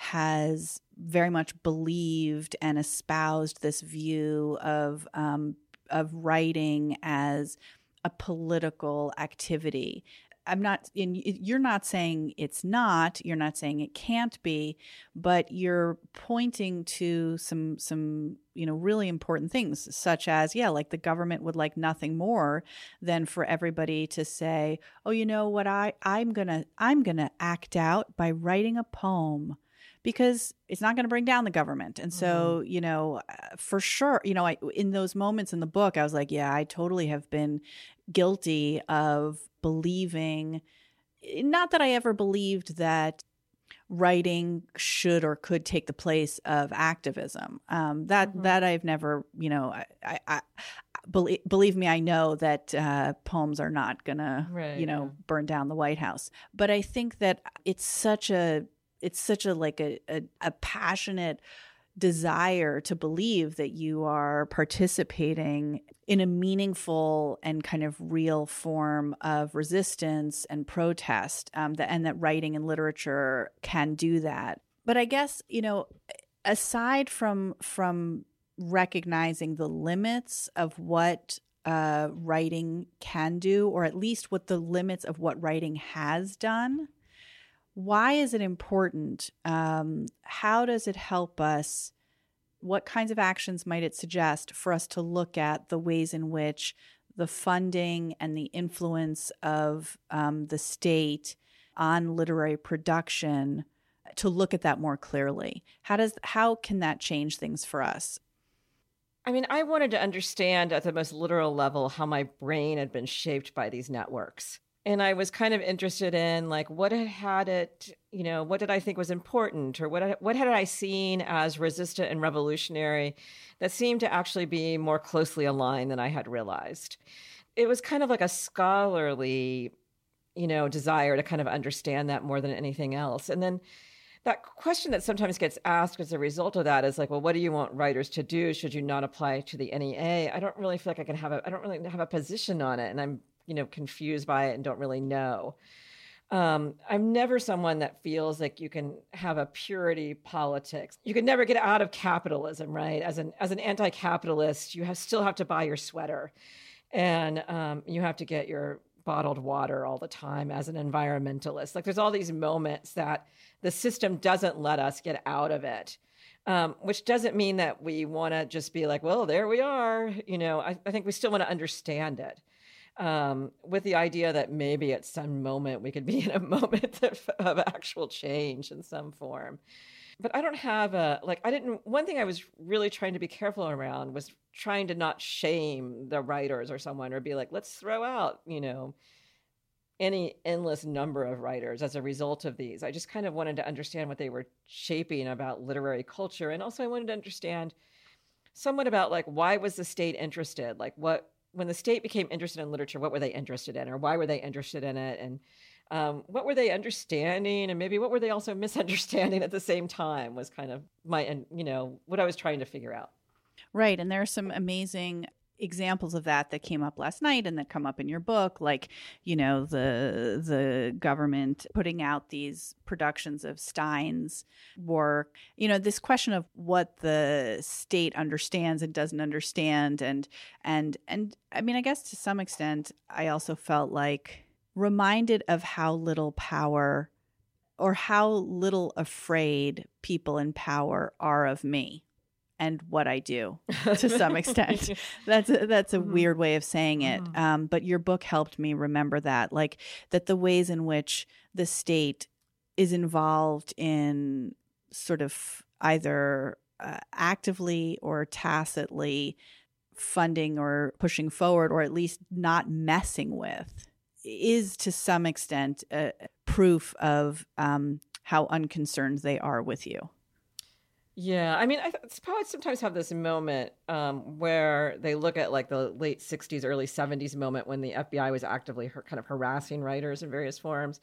has very much believed and espoused this view of um, of writing as a political activity. I'm not in you're not saying it's not, you're not saying it can't be, but you're pointing to some some, you know, really important things such as yeah, like the government would like nothing more than for everybody to say, "Oh, you know what I I'm going to I'm going to act out by writing a poem." Because it's not going to bring down the government. And so, mm-hmm. you know, uh, for sure, you know, I, in those moments in the book, I was like, yeah, I totally have been guilty of believing, not that I ever believed that writing should or could take the place of activism. Um, that mm-hmm. that I've never, you know, I, I, I believe, believe me, I know that uh, poems are not gonna, right, you know, yeah. burn down the White House. But I think that it's such a it's such a like a, a, a passionate desire to believe that you are participating in a meaningful and kind of real form of resistance and protest um, and that writing and literature can do that. But i guess you know aside from from recognizing the limits of what uh, writing can do or at least what the limits of what writing has done why is it important? Um, how does it help us? What kinds of actions might it suggest for us to look at the ways in which the funding and the influence of um, the state on literary production to look at that more clearly? How does how can that change things for us? I mean, I wanted to understand at the most literal level how my brain had been shaped by these networks and I was kind of interested in like what had it, you know, what did I think was important, or what what had I seen as resistant and revolutionary that seemed to actually be more closely aligned than I had realized. It was kind of like a scholarly, you know, desire to kind of understand that more than anything else, and then. That question that sometimes gets asked as a result of that is like, well, what do you want writers to do? Should you not apply to the NEA? I don't really feel like I can have a, I don't really have a position on it. And I'm you know confused by it and don't really know. Um, I'm never someone that feels like you can have a purity politics. You can never get out of capitalism, right? As an as an anti-capitalist, you have still have to buy your sweater, and um, you have to get your bottled water all the time as an environmentalist. Like there's all these moments that the system doesn't let us get out of it. Um, which doesn't mean that we want to just be like, well, there we are. You know, I, I think we still want to understand it um, with the idea that maybe at some moment we could be (laughs) in a moment of, of actual change in some form. but I don't have a like I didn't one thing I was really trying to be careful around was trying to not shame the writers or someone or be like let's throw out, you know, any endless number of writers as a result of these. I just kind of wanted to understand what they were shaping about literary culture and also I wanted to understand somewhat about like why was the state interested? Like what when the state became interested in literature, what were they interested in or why were they interested in it? And um, what were they understanding? And maybe what were they also (laughs) misunderstanding at the same time was kind of my and you know what i was trying to figure out. Right and there are some amazing examples of that that came up last night and that come up in your book like you know the the government putting out these productions of Stein's work. You know this question of what the state understands and doesn't understand and and and I mean I guess to some extent I also felt like reminded of how little power or how little afraid people in power are of me and what I do (laughs) to some extent. (laughs) that's a, that's a mm-hmm. weird way of saying it. Mm-hmm. Um, but your book helped me remember that, like that the ways in which the state is involved in sort of either uh, actively or tacitly funding or pushing forward, or at least not messing with is to some extent a proof of um, how unconcerned they are with you. Yeah, I mean, I th- poets sometimes have this moment um, where they look at like the late '60s, early '70s moment when the FBI was actively her- kind of harassing writers in various forms,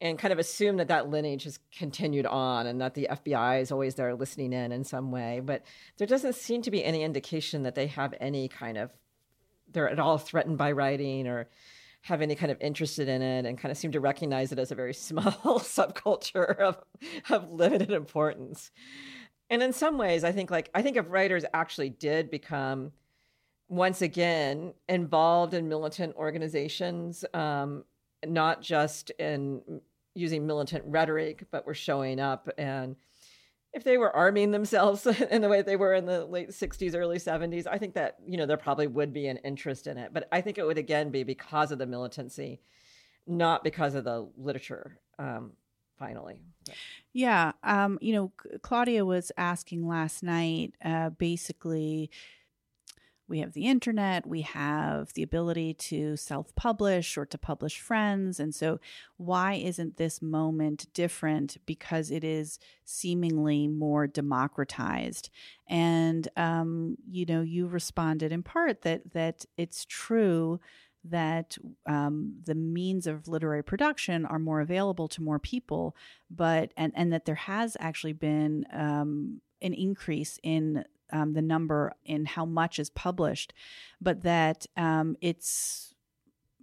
and kind of assume that that lineage has continued on and that the FBI is always there listening in in some way. But there doesn't seem to be any indication that they have any kind of they're at all threatened by writing or have any kind of interested in it and kind of seem to recognize it as a very (laughs) small (laughs) subculture of, of limited importance. And in some ways, I think like I think if writers actually did become once again involved in militant organizations, um, not just in using militant rhetoric, but were showing up and if they were arming themselves (laughs) in the way they were in the late 60s early 70s i think that you know there probably would be an interest in it. But i think it would again be because of the militancy not because of the literature um, finally yeah um, you know claudia was asking last night uh, basically we have the internet, we have the ability to self publish or to publish friends. And so, why isn't this moment different? Because it is seemingly more democratized. And, um, you know, you responded in part that, that it's true that um, the means of literary production are more available to more people, but and and that there has actually been um, an increase in um, the number in how much is published, but that um, it's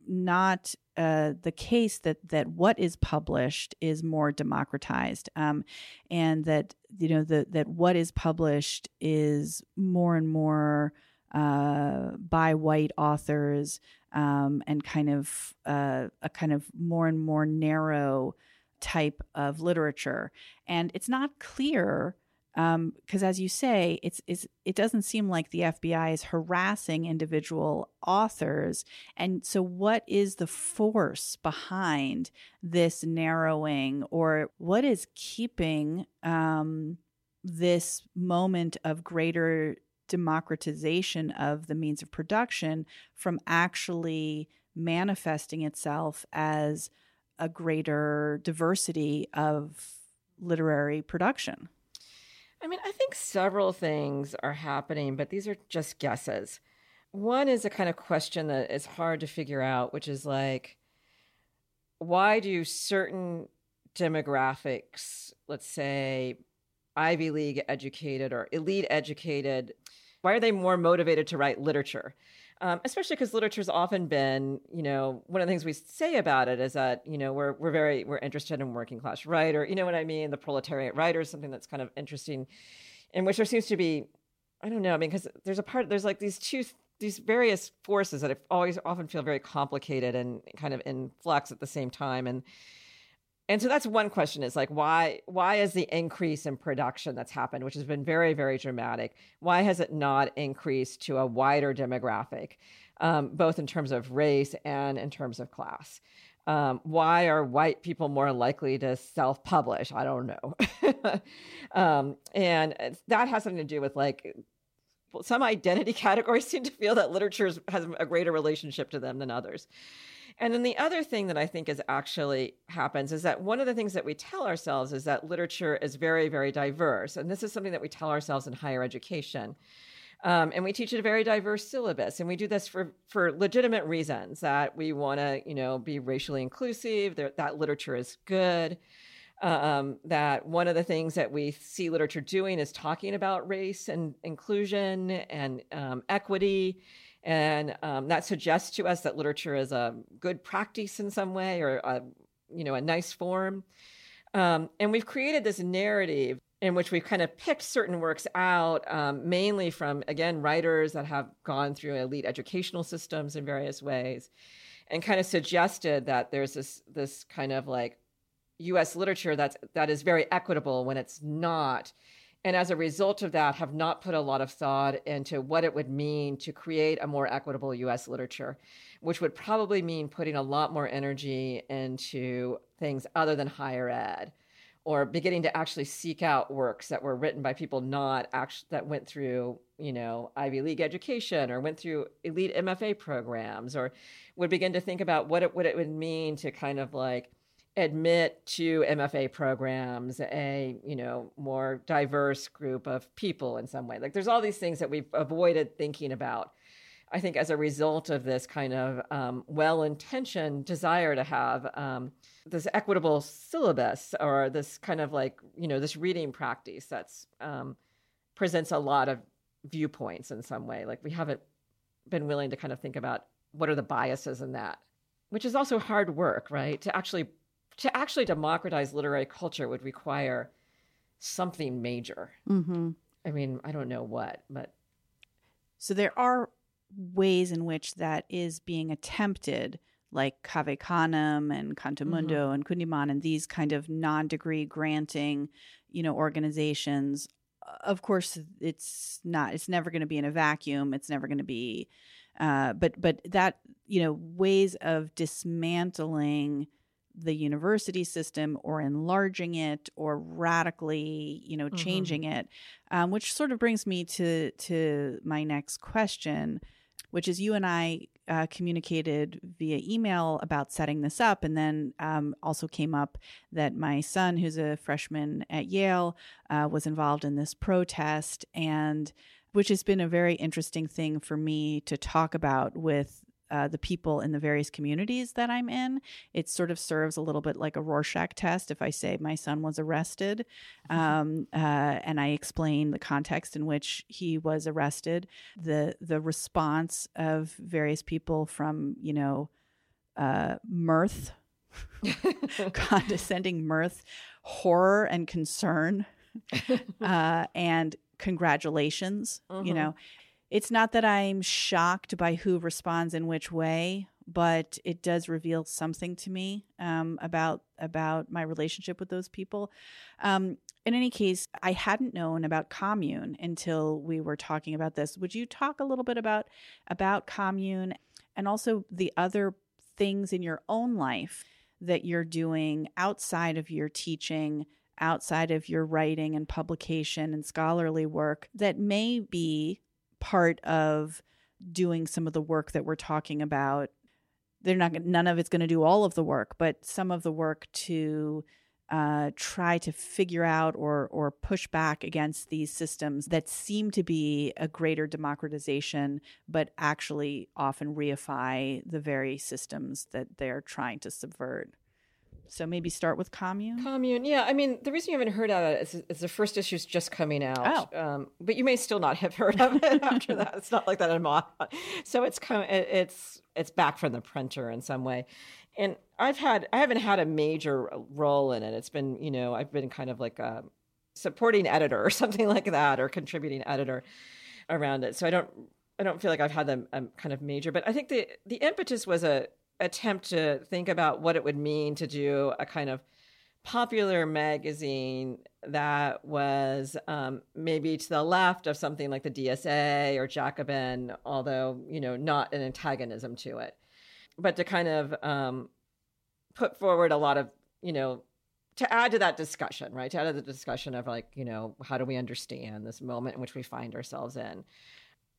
not uh, the case that that what is published is more democratized, um, and that you know the, that what is published is more and more uh, by white authors um, and kind of uh, a kind of more and more narrow type of literature, and it's not clear because um, as you say, it's, it's it doesn't seem like the FBI is harassing individual authors. And so, what is the force behind this narrowing, or what is keeping um, this moment of greater democratization of the means of production from actually manifesting itself as a greater diversity of literary production? I mean, I think several things are happening, but these are just guesses. One is a kind of question that is hard to figure out, which is like, why do certain demographics, let's say Ivy League educated or elite educated, why are they more motivated to write literature? um, especially because literature's often been, you know, one of the things we say about it is that, you know, we're, we're very, we're interested in working class writer, you know what I mean? The proletariat writer is something that's kind of interesting, in which there seems to be, I don't know, I mean, because there's a part, there's like these two, these various forces that always often feel very complicated and kind of in flux at the same time. And, and so that's one question is like why why is the increase in production that's happened which has been very very dramatic why has it not increased to a wider demographic um, both in terms of race and in terms of class Um, why are white people more likely to self publish? I don't know. (laughs) um, and that has something to do with like some identity (laughs) categories seem to feel that literature has a greater relationship to them than others. And then the other thing that I think is actually happens is that one of the things that we tell ourselves is that literature is very, very diverse. And this is something that we tell ourselves in higher education. Um, and we teach a very diverse syllabus, and we do this for for legitimate reasons that we want to, you know, be racially inclusive. That, that literature is good. Um, that one of the things that we see literature doing is talking about race and inclusion and um, equity, and um, that suggests to us that literature is a good practice in some way or a, you know a nice form. Um, and we've created this narrative in which we've kind of picked certain works out, um, mainly from, again, writers that have gone through elite educational systems in various ways, and kind of suggested that there's this, this kind of like US literature that's, that is very equitable when it's not. And as a result of that, have not put a lot of thought into what it would mean to create a more equitable US literature, which would probably mean putting a lot more energy into things other than higher ed or beginning to actually seek out works that were written by people not actually that went through you know ivy league education or went through elite mfa programs or would begin to think about what it what it would mean to kind of like admit to mfa programs a you know more diverse group of people in some way like there's all these things that we've avoided thinking about I think as a result of this kind of um, well intentioned desire to have um, this equitable syllabus or this kind of like, you know, this reading practice that's um, presents a lot of viewpoints in some way. Like we haven't been willing to kind of think about what are the biases in that, which is also hard work, right? To actually to actually democratize literary culture would require something major. Mm-hmm. I mean, I don't know what, but so there are ways in which that is being attempted, like Cave Canem and CantoMundo mm-hmm. and Kundiman and these kind of non-degree granting, you know, organizations. Of course, it's not. It's never going to be in a vacuum. It's never going to be. Uh, but but that you know ways of dismantling the university system or enlarging it or radically you know mm-hmm. changing it um, which sort of brings me to to my next question which is you and I uh, communicated via email about setting this up. And then um, also came up that my son, who's a freshman at Yale, uh, was involved in this protest. And which has been a very interesting thing for me to talk about with uh, the people in the various communities that I'm in. It sort of serves a little bit like a Rorschach test. If I say my son was arrested, mm-hmm. um, uh, and I explain the context in which he was arrested, the the response of various people from you know uh, mirth, (laughs) condescending mirth, horror and concern, (laughs) uh, and congratulations. You mm-hmm. know it's not that I'm shocked by who responds in which way, but it does reveal something to me um, about about my relationship with those people. Um, in any case, I hadn't known about commune until we were talking about this. Would you talk a little bit about about commune and also the other things in your own life that you're doing outside of your teaching? outside of your writing and publication and scholarly work that may be part of doing some of the work that we're talking about. They're not none of it's going to do all of the work, but some of the work to uh, try to figure out or or push back against these systems that seem to be a greater democratization, but actually often reify the very systems that they're trying to subvert. So maybe start with commune. Commune, yeah. I mean, the reason you haven't heard of it is, is the first issue is just coming out. Oh. Um, but you may still not have heard of it (laughs) after that. It's not like that in mod. So it's come, it's it's back from the printer in some way. And I've had I haven't had a major role in it. It's been you know I've been kind of like a supporting editor or (laughs) something like that, or contributing editor around it. So I don't I don't feel like I've had them um, kind of major. But I think the the impetus was a attempt to think about what it would mean to do a kind of popular magazine that was um, maybe to the left of something like the DSA or Jacobin, although you know not an antagonism to it, but to kind of um, put forward a lot of, you know, to add to that discussion, right? To add to the discussion of like, you know, how do we understand this moment in which we find ourselves in?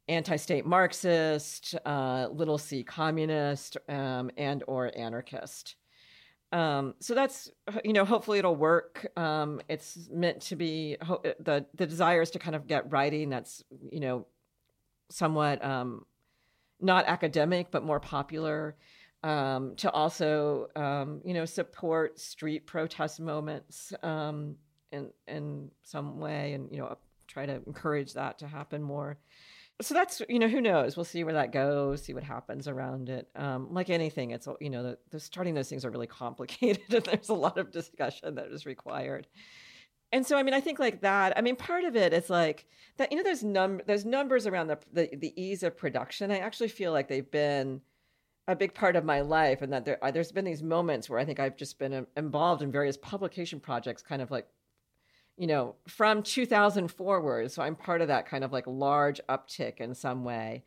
Anti-state Marxist, uh, little c communist, um, and or anarchist. Um, so that's you know hopefully it'll work. Um, it's meant to be ho- the the desire is to kind of get writing that's you know somewhat um, not academic but more popular. Um, to also um, you know support street protest moments um, in in some way, and you know try to encourage that to happen more so that's you know who knows? We'll see where that goes see what happens around it. Um, like anything it's you know the, the starting those things are really (laughs) complicated and there's a lot of discussion that is required. And so i mean i think like that i mean part of it is like that you know there's num there's numbers around the, the the ease of production i actually feel like they've been a big part of my life and that there there's been these moments where i think i've just been involved in various publication projects kind of like you know, from 2000 forward. So I'm part of that kind of like large uptick in some way.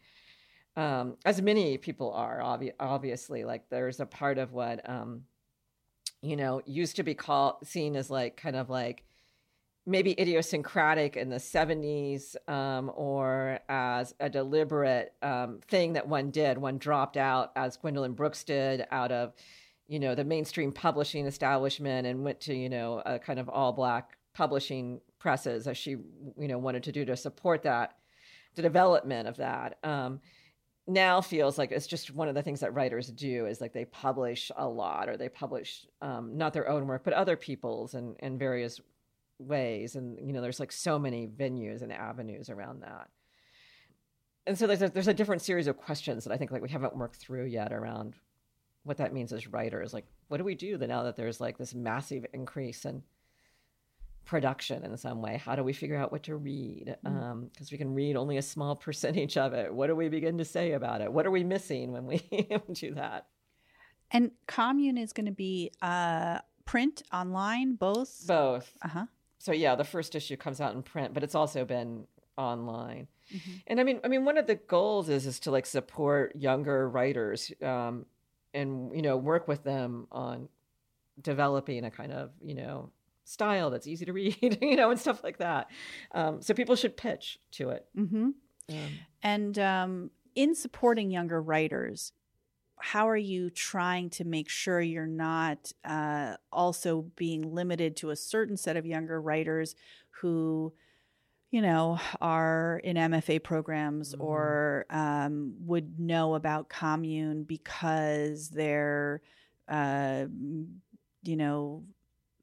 Um, as many people are, obvi- obviously, like there's a part of what, um, you know, used to be called, seen as like kind of like maybe idiosyncratic in the 70s um, or as a deliberate um, thing that one did. One dropped out, as Gwendolyn Brooks did, out of, you know, the mainstream publishing establishment and went to, you know, a kind of all black publishing presses as she you know wanted to do to support that the development of that um, now feels like it's just one of the things that writers do is like they publish a lot or they publish um, not their own work but other people's and in, various ways. And you know there's like so many venues and avenues around that. And so there's a, there's a different series of questions that i think like we haven't worked through yet around what that means as writers. Like what do we do now that there's like this massive increase in production in some way. How do we figure out what to read? Because mm. um, we can read only a small (laughs) percentage of it. What do we begin to say about it? What are we missing when we (laughs) do that? And commune is going to be uh, print online both? Both. Uh-huh. So yeah the first issue comes out in print but it's also been online. Mm-hmm. and i mean i mean one of the goals is is to like support younger writers um, and you know work with them on developing a kind of you know style that's easy to read, (laughs) you know, and stuff like that. Um, so people should pitch to it. Mm-hmm. Um, and um, in supporting younger writers, how are you trying to make sure you're not uh, also being limited to a certain set of younger writers who, you know, are in MFA programs mm-hmm. or um, would know about commune because they're, uh, you know,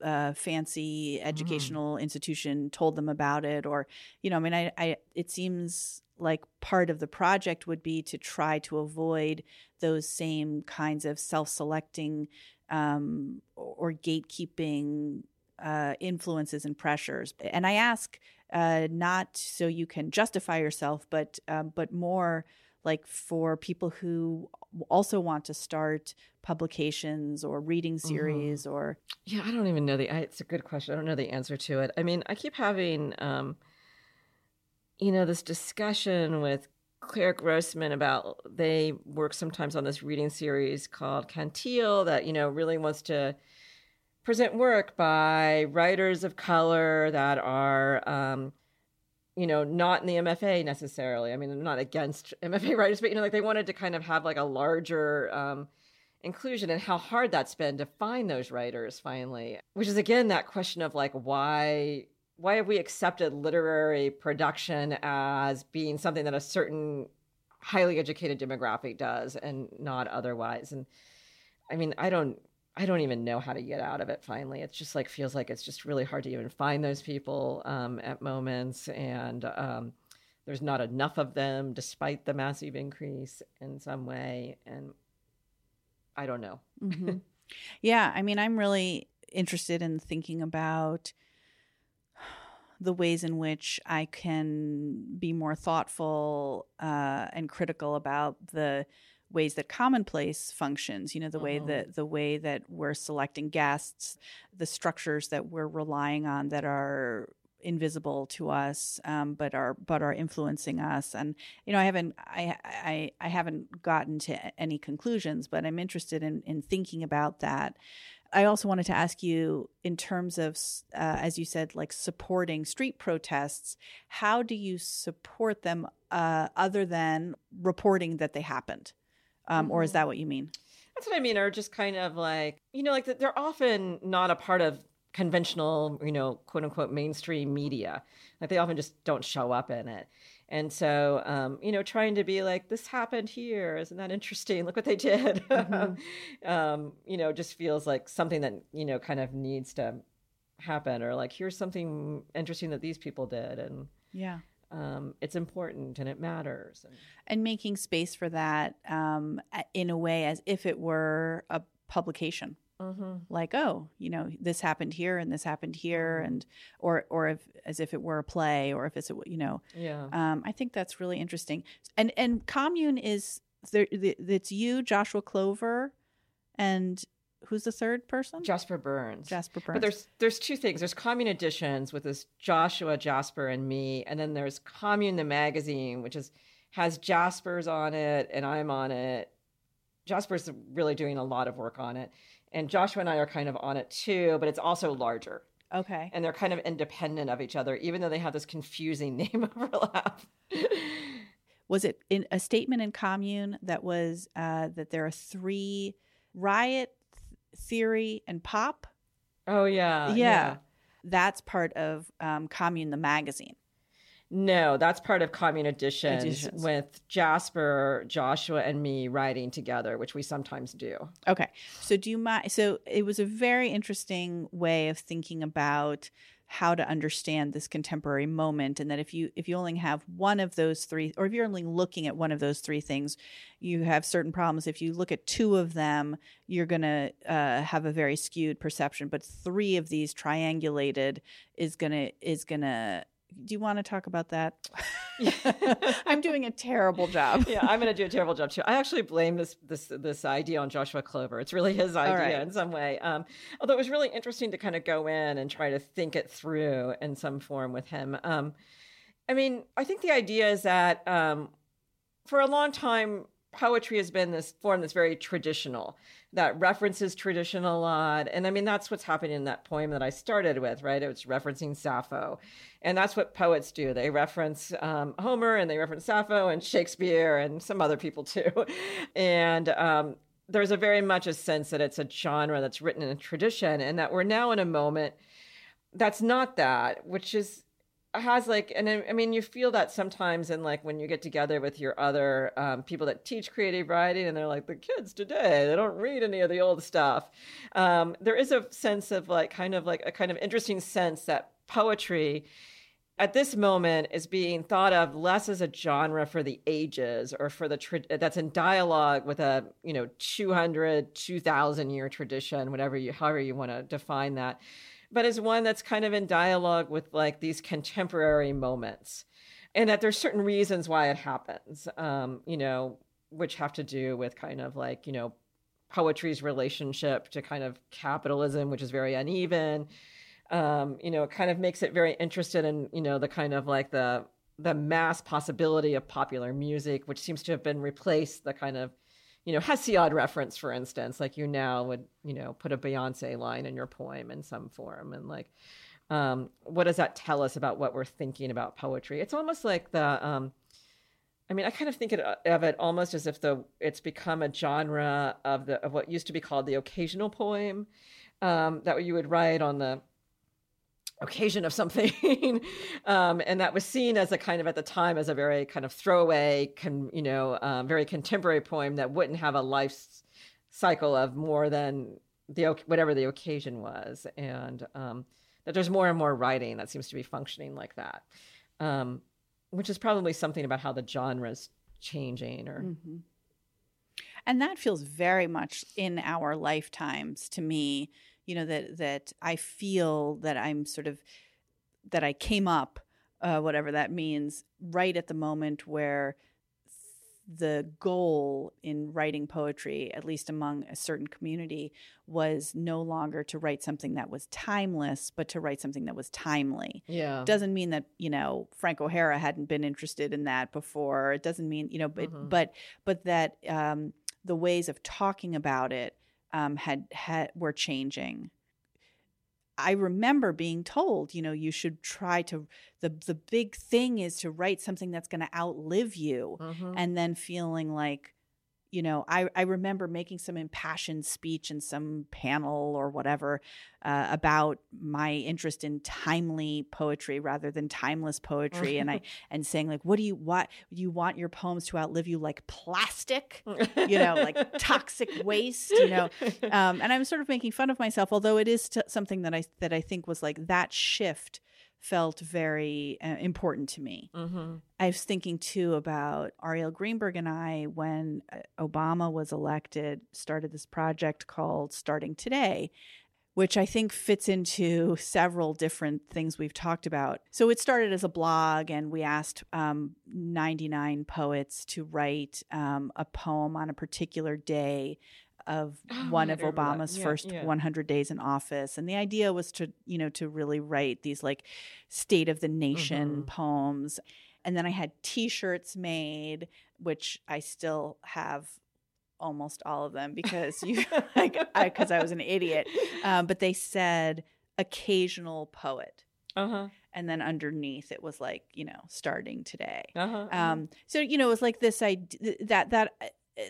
uh, fancy mm-hmm. educational mm. institution told them about it or you know i mean I, I it seems like part of the project would be to try to avoid those same kinds of self-selecting um, or gatekeeping uh, influences and pressures and i ask uh, not so you can justify yourself but um, but more like for people who also want to start publications or reading mm-hmm. series mm-hmm. or yeah i don't even know the I, it's a good question i don't know the answer to it i mean i keep having um you know this discussion with claire grossman about they work sometimes on this reading series called Cantil that you know really wants to present work by writers of color that are um, you know, not in the MFA necessarily. I mean, I'm not against (laughs) MFA writers, but you know, like they wanted to kind of have like a larger um, inclusion and how hard that's been to find those writers finally. Which is again that question of like why why have we accepted literary production as being something that a certain highly educated demographic does and not otherwise? And I mean, I don't I don't even know how to get out of it finally. It's just like feels like it's just really hard to even find those people um, at moments, and um, there's not enough of them despite the massive increase in some way. And I don't know. mm-hmm. (laughs) Yeah, I mean, I'm really interested in thinking about the ways in which I can be more thoughtful uh, and critical about the ways that commonplace functions you know the way uh-huh. that the way that we're selecting guests the structures that we're relying on that are invisible to us, um, but are but are influencing us. And you know, I haven't I I, I haven't gotten to any conclusions, but I'm interested in in thinking about that. I also wanted to ask you, in terms of, uh, as you said, like supporting street protests, how do you support them uh, other than reporting that they happened? Um. Or is mm-hmm. that what you mean? That's what I mean, or just kind of like, you know, like they're often not a part of conventional, you know, quote unquote mainstream media. Like they often just don't show up in it. And so, um, you know, trying to be like, this happened here. Isn't that interesting? Look what they did. Mm-hmm. (laughs) um, you know, just feels like something that, you know, kind of needs to happen or like, here's something interesting that these people did. And yeah. Um, it's important and it matters. And, and making space for that um, in a way as if it were a publication mm-hmm. like oh you know this happened here and this happened here mm-hmm. and or or if as if it were a play or if it's a you know yeah um, i think that's really interesting and and commune is there it's you joshua clover and who's the third person? Jasper Bernes. Jasper Bernes. But there's there's two things. There's Commune Editions with this Joshua, Jasper, and me, and then there's Commune the magazine, which is has Jasper's on it and I'm on it. Jasper's really doing a lot of work on it and Joshua and I are kind of on it too, but it's also larger. Okay. And they're kind of independent of each other, even though they have this confusing (laughs) name overlap. was it in a statement in Commune that was uh, that there are three riot, theory, and pop? Oh yeah, yeah. yeah. That's part of um, Commune, the magazine. No, that's part of Commune Editions, Editions, with Jasper, Joshua, and me writing together, which we sometimes do. Okay. So do you mind? So it was a very interesting way of thinking about how to understand this contemporary moment and that if you if you only have one of those three or if you're only looking at one of those three things you have certain problems. If you look at two of them you're going to uh, have a very skewed perception but three of these triangulated is going to is going to do you want to talk about that? (laughs) I'm doing a terrible job. (laughs) yeah, I'm going to do a terrible job too. I actually blame this this this idea on Joshua Clover. It's really his idea right. in some way. Um, although it was really interesting to kind of go in and try to think it through in some form with him. Um, I mean, I think the idea is that um, for a long time, poetry has been this form that's very traditional that references tradition a lot. And i mean that's what's happening in that poem that i started with right? It's referencing sappho. And that's what poets do. They reference um, homer and they reference sappho and shakespeare and some other people too. (laughs) And um, there's a very much a sense that it's a genre that's written in a tradition and that we're now in a moment that's not that which is has like and I, mean you feel that sometimes in like when you get together with your other um, people that teach creative writing and they're like the kids today they don't read any of the old stuff. Um, there is a sense of like kind of like a kind of interesting sense that poetry at this moment is being thought of less as a genre for the ages or for the tra- that's in dialogue with a you know 200 2000 year tradition whatever you however you want to define that but as one that's kind of in dialogue with like these contemporary moments. And that there's certain reasons why it happens um, you know which have to do with kind of like you know poetry's relationship to kind of capitalism which is very uneven. Um, you know it kind of makes it very interested in you know the kind of like the the mass possibility of popular music which seems to have been replaced the kind of you know, Hesiod reference, for instance, like you now would, you know, put a Beyonce line in your poem in some form. And like, um, what does that tell us about what we're thinking about poetry? It's almost like the, um, I mean, I kind of think of it almost as if the it's become a genre of the of what used to be called the occasional poem um, that you would write on the occasion of something. (laughs) Um, and that was seen as a kind of at the time as a very kind of throwaway con, you know um, very contemporary poem that wouldn't have a life cycle of more than the whatever the occasion was. And um, that there's more and more writing that seems to be functioning like that um, which is probably something about how the genre's changing or mm-hmm. and that feels very much in our lifetimes to me you know that that I feel that I'm sort of that I came up, uh, whatever that means, right at the moment where the goal in writing poetry, at least among a certain community, was no longer to write something that was timeless, but to write something that was timely. Yeah. Doesn't mean that, you know, Frank O'Hara hadn't been interested in that before. It doesn't mean, you know, but Mhm. but but that um, the ways of talking about it um, had had were changing. I remember being told, you know, you should try to the the big thing is to write something that's going to outlive you Mhm. and then feeling like you know I, I remember making some impassioned speech in some panel or whatever uh, about my interest in timely poetry rather than timeless poetry. And i (laughs) and saying like what do you what you want your poems to outlive you like plastic you know like (laughs) toxic waste you know? Um, and i'm sort of making fun of myself although it is t- something that i that i think was like that shift felt very uh, important to me Mhm. I was thinking too about Arielle Greenberg and I when uh, Obama was elected, started this project called Starting Today, which I think fits into several different things we've talked about. So it started as a blog, and we asked um, 99 poets to write um, a poem on a particular day of (gasps) Oh, one of. Obama's Yeah, first yeah. 100 days in office. And the idea was to, you know, to really write these like state of the nation Mhm. poems. And then I had t-shirts made, which I still have almost all of them because you (laughs) (laughs) like I because I was an idiot. Um, but they said occasional poet. Uh-huh. And then underneath it was like, you know, starting today. Uh-huh. Um, so you know, it was like this idea that that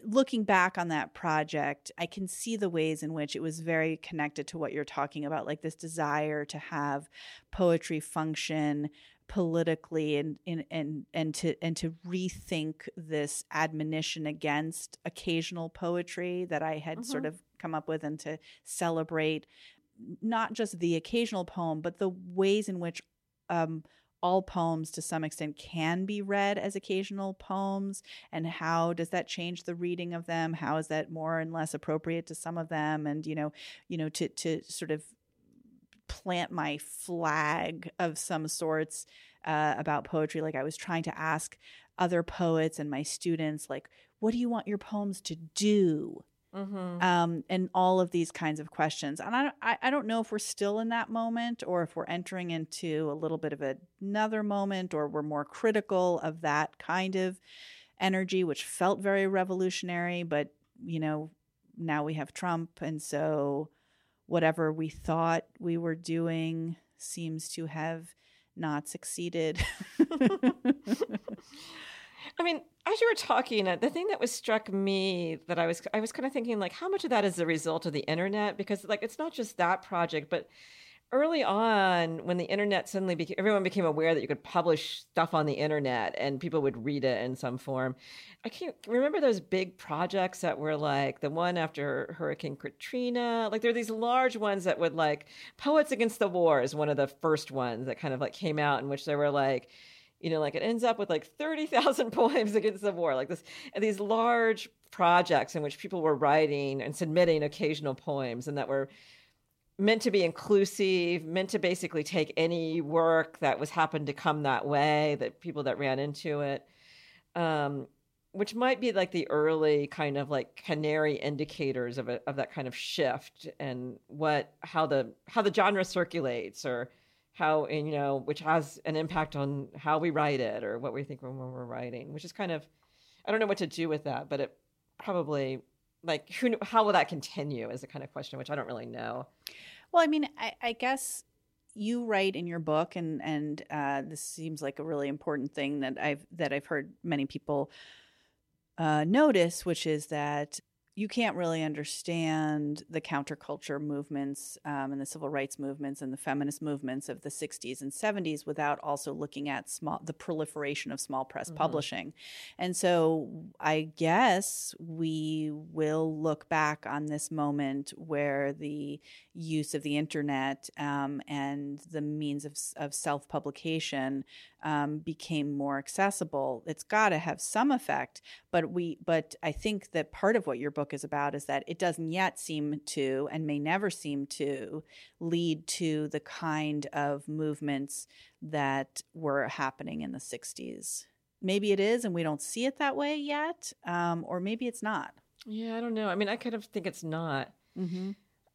looking back on that project, I can see the ways in which it was very connected to what you're talking about, like this desire to have poetry function politically and and and, and to and to rethink this admonition against occasional poetry that I had sort Mhm. of come up with and to celebrate not just the occasional poem but the ways in which um, all poems to some extent can be read as occasional poems and how does that change the reading of them? How is that more and less appropriate to some of them? And you know you know to to sort of plant my flag of some sorts uh, about poetry like i was trying to ask other poets and my students like what do you want your poems to do Mhm. um, and all of these kinds of questions. And I, I, I don't know if we're still in that moment or if we're entering into a little bit of another moment or we're more critical of that kind of energy, which felt very revolutionary. But, you know, now we have Trump. And so whatever we thought we were doing seems to have not succeeded. (laughs) I mean, as you were talking, uh, the thing that was struck me that I was I was kind of thinking like, how much of that is the result of the internet? Because like, it's not just that project, but early on, when the internet suddenly became, everyone became aware that you could publish stuff on the internet and people would read it in some form. I can't remember those big projects that were like the one after Hurricane Katrina. Like there are these large ones that would like Poets Against the War is one of the first ones that kind of like came out in which there were like you know, like it ends up with like 30,000 (laughs) poems against the war, like this, these large projects in which people were writing and submitting occasional poems and that were meant to be inclusive, meant to basically take any work that was happened to come that way, that people that ran into it, um, which might be like the early kind of like canary indicators of a, of that kind of shift and what how the how the genre circulates or how and you know which has an impact on how we write it or what we think when we're writing which is kind of i don't know what to do with that but it probably like who how will that continue is the kind of question which i don't really know. Well, I mean, I, I guess you write in your book, and and uh, this seems like a really important thing that I've that I've heard many people uh, notice, which is that you can't really understand the counterculture movements um, and the civil rights movements and the feminist movements of the 60s and 70s without also looking at small the proliferation of small press publishing. And so i guess we will look back on this moment where the use of the internet um, and the means of, of self-publication um, became more accessible. It's got to have some effect but we but i think that part of what your book is about is that it doesn't yet seem to and may never seem to lead to the kind of movements that were happening in the 60s maybe it is and we don't see it that way yet, um, or maybe it's not. Yeah, I don't know. I mean, I kind of think it's not, Mm-hmm.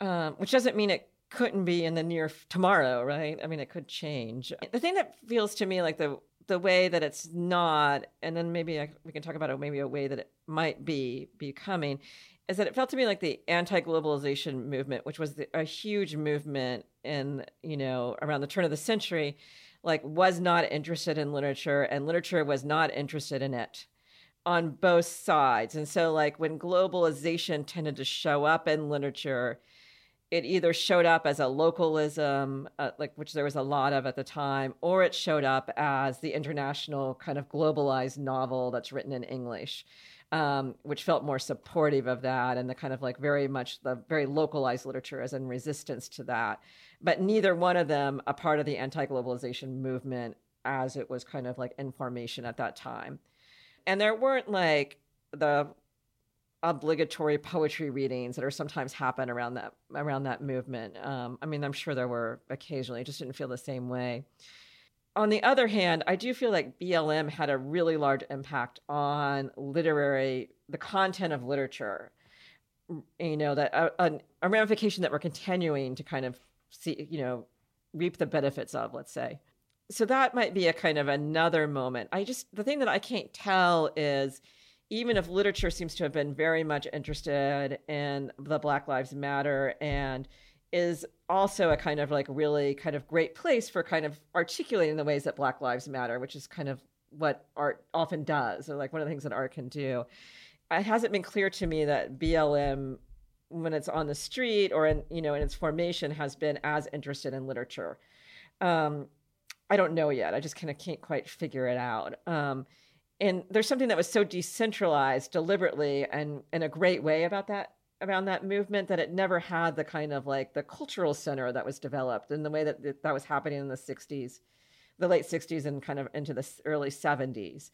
um, which doesn't mean it couldn't be in the near f- tomorrow, right? I mean, it could change. The thing that feels to me like the the way that it's not, and then maybe I, we can talk about it, maybe a way that it might be becoming, is that it felt to me like the anti-globalization movement, which was the, a huge movement in you know around the turn of the century, like was not interested in literature, and literature was not interested in it on both sides. And so, like, when globalization tended to show up in literature, it either showed up as a localism, uh, like which there was a lot of at the time, or it showed up as the international kind of globalized novel that's written in English, um, which felt more supportive of that and the kind of like very much the very localized literature as in resistance to that. But neither one of them a part of the anti globalization movement as it was kind of like in formation at that time and there weren't like the obligatory poetry readings that are sometimes happen around that around that movement. Um, I mean, I'm sure there were occasionally, it just didn't feel the same way. On the other hand, I do feel like BLM had a really large impact on literary, the content of literature. You know, that a, a ramification that we're continuing to kind of see, you know, reap the benefits of, let's say so that might be a kind of another moment. I just the thing that I can't tell is even if literature seems to have been very much interested in the Black Lives Matter and is also a kind of like really kind of great place for kind of articulating the ways that Black Lives Matter, which is kind of what art often does, or like one of the things that art can do. It hasn't been clear to me that BLM when it's on the street or in you know in its formation has been as interested in literature. Um, I don't know yet. I just kind of can't quite figure it out. Um, and there's something that was so decentralized deliberately and in a great way about that around that movement that it never had the kind of like the cultural center that was developed in the way that that was happening in the 60s the late 60s and kind of into the early 70s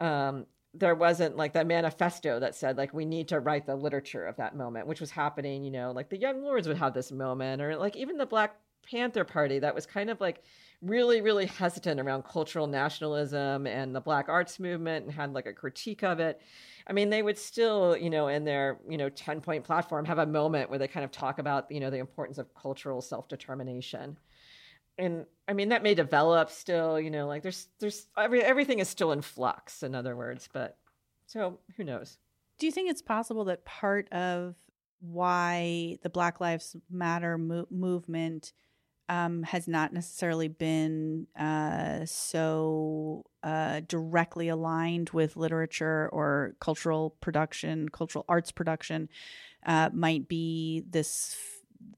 um, there wasn't like that manifesto that said like we need to write the literature of that moment which was happening you know like the young lords would have this moment or like even the black panther party that was kind of like really, really hesitant around cultural nationalism and the Black Arts Movement and had like a critique of it. I mean, they would still, you know, in their, you know, 10 point platform have a moment where they kind of talk about, you know, the importance of cultural self determination. And I mean, that may develop still, you know, like there's, there's, every, everything is still in flux, in other words, but so who knows? Do you think it's possible that part of why the Black Lives Matter mo- movement um, has not necessarily been uh, so uh, directly aligned with literature or cultural production, cultural arts production, uh, might be this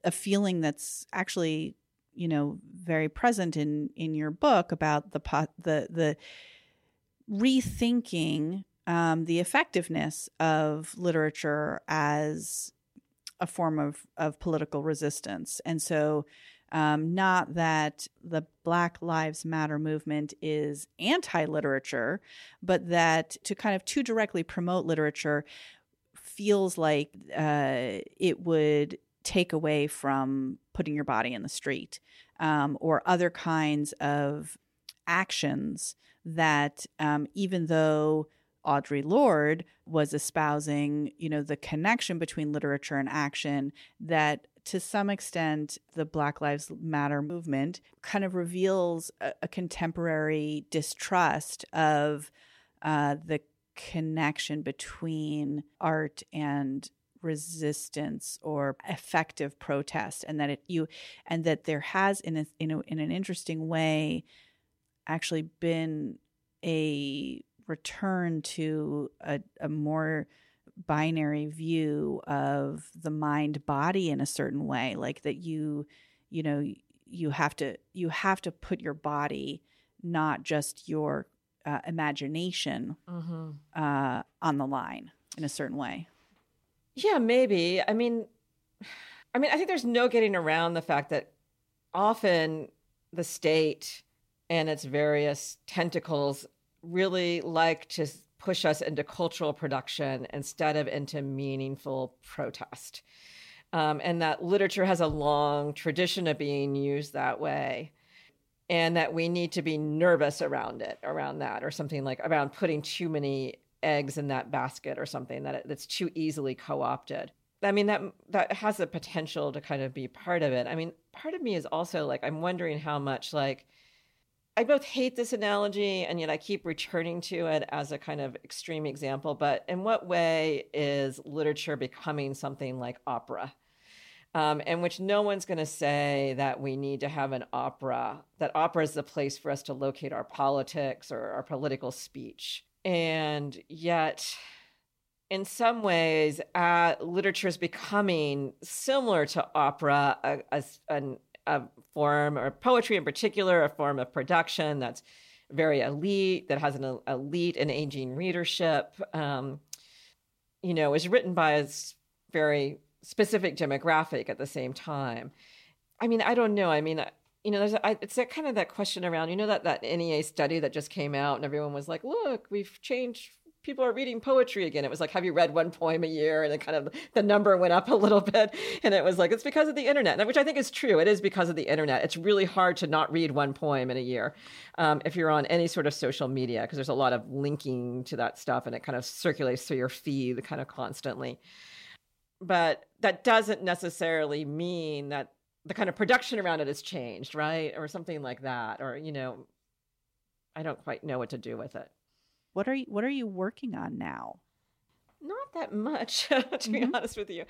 a feeling that's actually you know very present in in your book about the the the rethinking um, the effectiveness of literature as a form of of political resistance, and so um, not that the Black Lives Matter movement is anti literature, but that to kind of too directly promote literature feels like uh, it would take away from putting your body in the street um, or other kinds of actions that, um, even though Audre Lorde was espousing, you know, the connection between literature and action that to some extent, the Black Lives Matter movement kind of reveals a, a contemporary distrust of uh, the connection between art and resistance or effective protest and that it you and that there has in a, in, in an interesting way actually been a return to a, a more binary view of the mind body in a certain way like that you you know you have to you have to put your body not just your uh, imagination mm-hmm. uh, on the line in a certain way yeah maybe i mean (sighs) i mean i think there's no getting around the fact that often the state and its various tentacles really like to push us into cultural production instead of into meaningful protest. Um, and that literature has a long tradition of being used that way. and that we need to be nervous around it, around that, or something like around putting too many eggs in that basket or something that that's too easily co-opted. I mean that that has the potential to kind of be part of it. I mean, part of me is also like I'm wondering how much like I both hate this analogy and yet I keep returning to it as a kind of extreme example, but in what way is literature becoming something like opera? Um, in which no one's going to say that we need to have an opera, that opera is the place for us to locate our politics or our political speech. And yet, in some ways, uh, literature is becoming similar to opera, a, a, an, a form, or poetry in particular, a form of production that's very elite, that has an elite and aging readership. Um, you know, is written by a very specific demographic at the same time. I mean, I don't know. I mean, you know, there's a, I, it's that kind of that question around, you know, that that NEA study that just came out, and everyone was like, "Look, we've changed people are reading poetry again. It was like, have you read one poem a year? And it kind of the number went up a little bit. And it was like, it's because of the internet, which I think is true. It is because of the internet. It's really hard to not read one poem in a year um, if you're on any sort of social media, because there's a lot of linking to that stuff and it kind of circulates through your feed kind of constantly. But that doesn't necessarily mean that the kind of production around it has changed, right? Or something like that. Or, you know, I don't quite know what to do with it. What are you what are you working on now? Not that much, (laughs) to mm-hmm. be honest with you.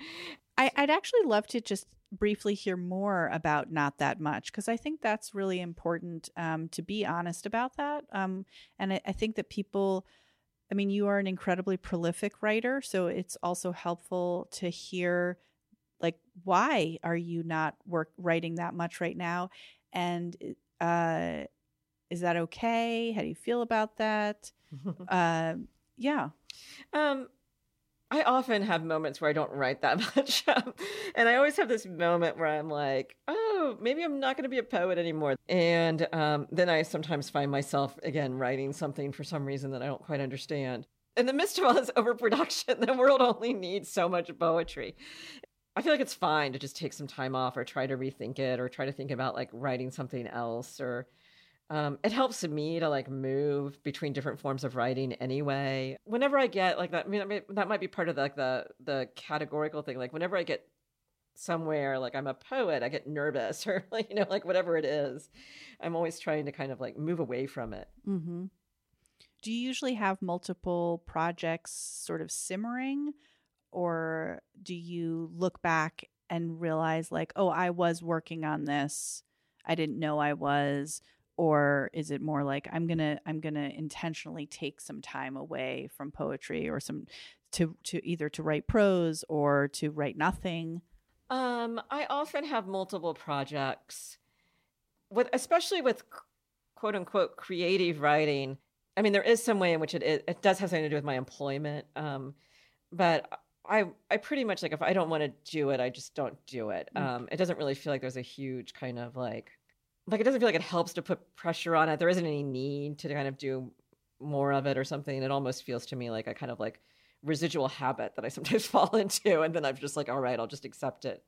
I, would actually love to just briefly hear more about not that much because I think that's really important um, to be honest about that. Um, and I, I think that people, I mean, you are an incredibly prolific writer, so it's also helpful to hear like why are you not work writing that much right now, and uh, is that okay? How do you feel about that? (laughs) uh, yeah. Um, I often have moments where I don't write that (laughs) much. and I always have this moment where I'm like, oh, maybe I'm not going to be a poet anymore. And um, then I sometimes find myself, again, writing something for some reason that I don't quite understand. In the midst of all this (laughs) overproduction, the world only needs so much poetry. I feel like it's fine to just take some time off or try to rethink it or try to think about like writing something else or um, it helps me to like move between different forms of writing anyway. Whenever I get like that, I mean, that might be part of the, like the the categorical thing. Like whenever I get somewhere, like I'm a poet, I get nervous (laughs) or like you know, like whatever it is, I'm always trying to kind of like move away from it. Mm-hmm. Do you usually have multiple projects sort of simmering, or do you look back and realize like, oh, I was working on this, I didn't know I was or is it more like i'm gonna i'm gonna intentionally take some time away from poetry or some to to either to write prose or to write nothing um i often have multiple projects with especially with quote unquote creative writing i mean there is some way in which it it does have something to do with my employment um but I I pretty much like if I don't want to do it, I just don't do it. Mm. Um, it doesn't really feel like there's a huge kind of like like it doesn't feel like it helps to put pressure on it. There isn't any need to kind of do more of it or something. It almost feels to me like a kind of like residual habit that I (laughs) sometimes fall into, and then I'm just like, all right, I'll just accept it.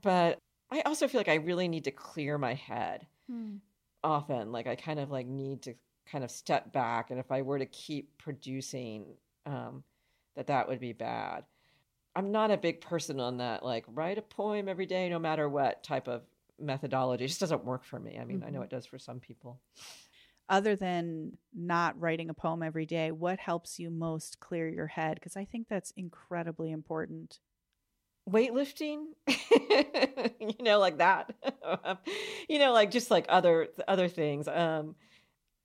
But I also feel like I really need to clear my head hmm. often. Like I kind of like need to kind of step back, and if I were to keep producing, um, that that would be bad. I'm not a big person on that, like write a poem every day, no matter what type of methodology. It just doesn't work for me. I mean, mm-hmm. I know mm-hmm. it does for some people. Other than not writing a poem every day, what helps you most clear your head? Because I think that's incredibly important. Weightlifting, (laughs) you know, like that. (laughs) you know, like just like other other things. Um,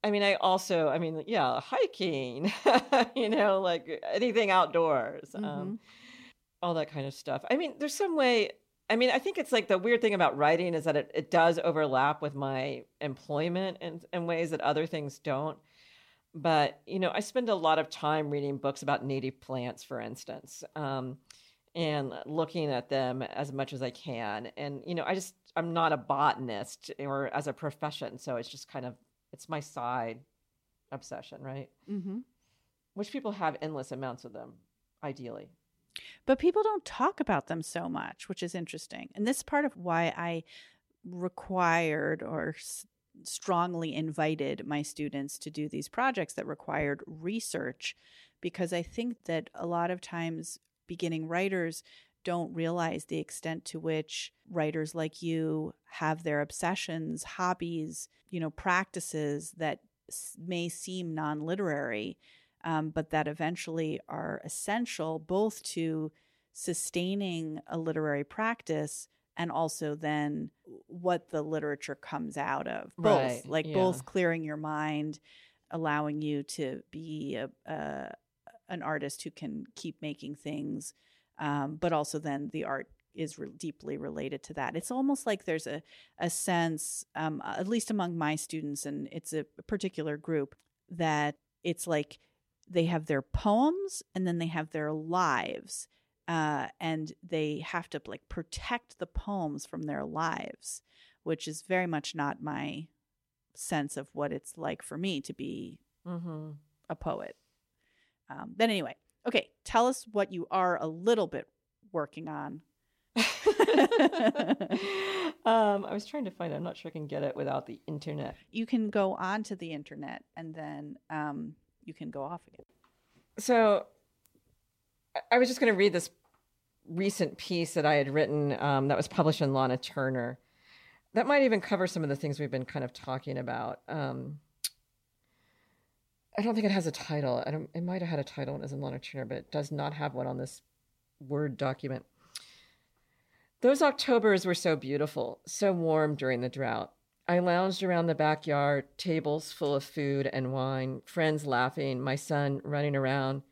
I mean, I also, I mean, yeah, hiking. (laughs) you know, like anything outdoors. Um, mm-hmm. Um, all that kind of stuff. I mean, there's some way I mean, I think it's like the weird thing about writing is that it, it does overlap with my employment in, in ways that other things don't. But, you know, I spend a lot of time reading books about native plants, for instance, um, and looking at them as much as I can. And, you know, I just, I'm not a botanist or as a profession. So it's just kind of, it's my side obsession, right? Mm-hmm. Which people have endless amounts of them, ideally. But people don't talk about them so much, which is interesting. And this is part of why I required or strongly invited my students to do these projects that required research because I think that a lot of times beginning writers don't realize the extent to which writers like you have their obsessions, hobbies, you know, practices that may seem non literary, um, but that eventually are essential both to sustaining a literary practice and also then what the literature comes out of both Right, like yeah. both clearing your mind allowing you to be a, a, an artist who can keep making things um, but also then the art is re- deeply related to that it's almost like there's a, a sense um, at least among my students and it's a particular group that it's like they have their poems and then they have their lives uh, and they have to like protect the poems from their lives, which is very much not my sense of what it's like for me to be Mm-hmm. a poet. Um, but anyway, okay, tell us what you are a little bit working on. (laughs) um, I was trying to find it. I'm not sure I can get it without the internet. You can go onto the internet and then um, you can go off again. So I- was just going to read this recent piece that I had written um, that was published in Lana Turner. That might even cover some of the things we've been kind of talking about. Um, I don't think it has a title. I don't. It might have had a title when it was in Lana Turner, but it does not have one on this Word document. Those Octobers were so beautiful, so warm during the drought. I lounged around the backyard, tables full of food and wine, friends laughing, my son running around,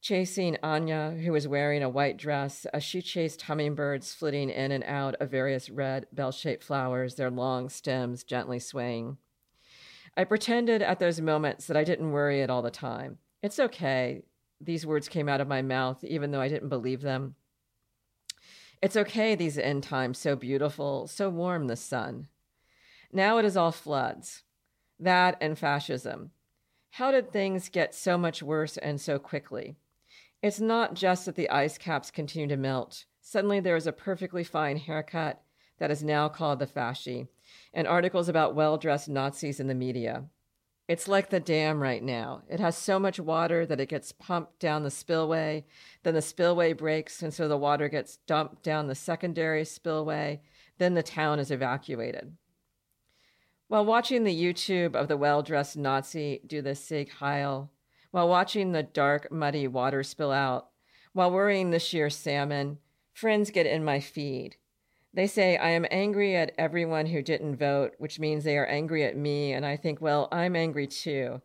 chasing Anya, who was wearing a white dress, as she chased hummingbirds flitting in and out of various red bell shaped flowers, their long stems gently swaying. I pretended at those moments that I didn't worry it all the time. It's okay. These words came out of my mouth, even though I didn't believe them. It's okay, these end times, so beautiful, so warm, the sun. Now it is all floods. That and fascism. How did things get so much worse and so quickly? It's not just that the ice caps continue to melt. Suddenly there is a perfectly fine haircut that is now called the fasci, and articles about well dressed Nazis in the media. It's like the dam right now. It has so much water that it gets pumped down the spillway, then the spillway breaks, and so the water gets dumped down the secondary spillway, then the town is evacuated. While watching the YouTube of the well dressed Nazi do the Sieg Heil, while watching the dark, muddy water spill out, while worrying the sheer salmon, friends get in my feed. They say, I am angry at everyone who didn't vote, which means they are angry at me. And I think, well, I'm angry too.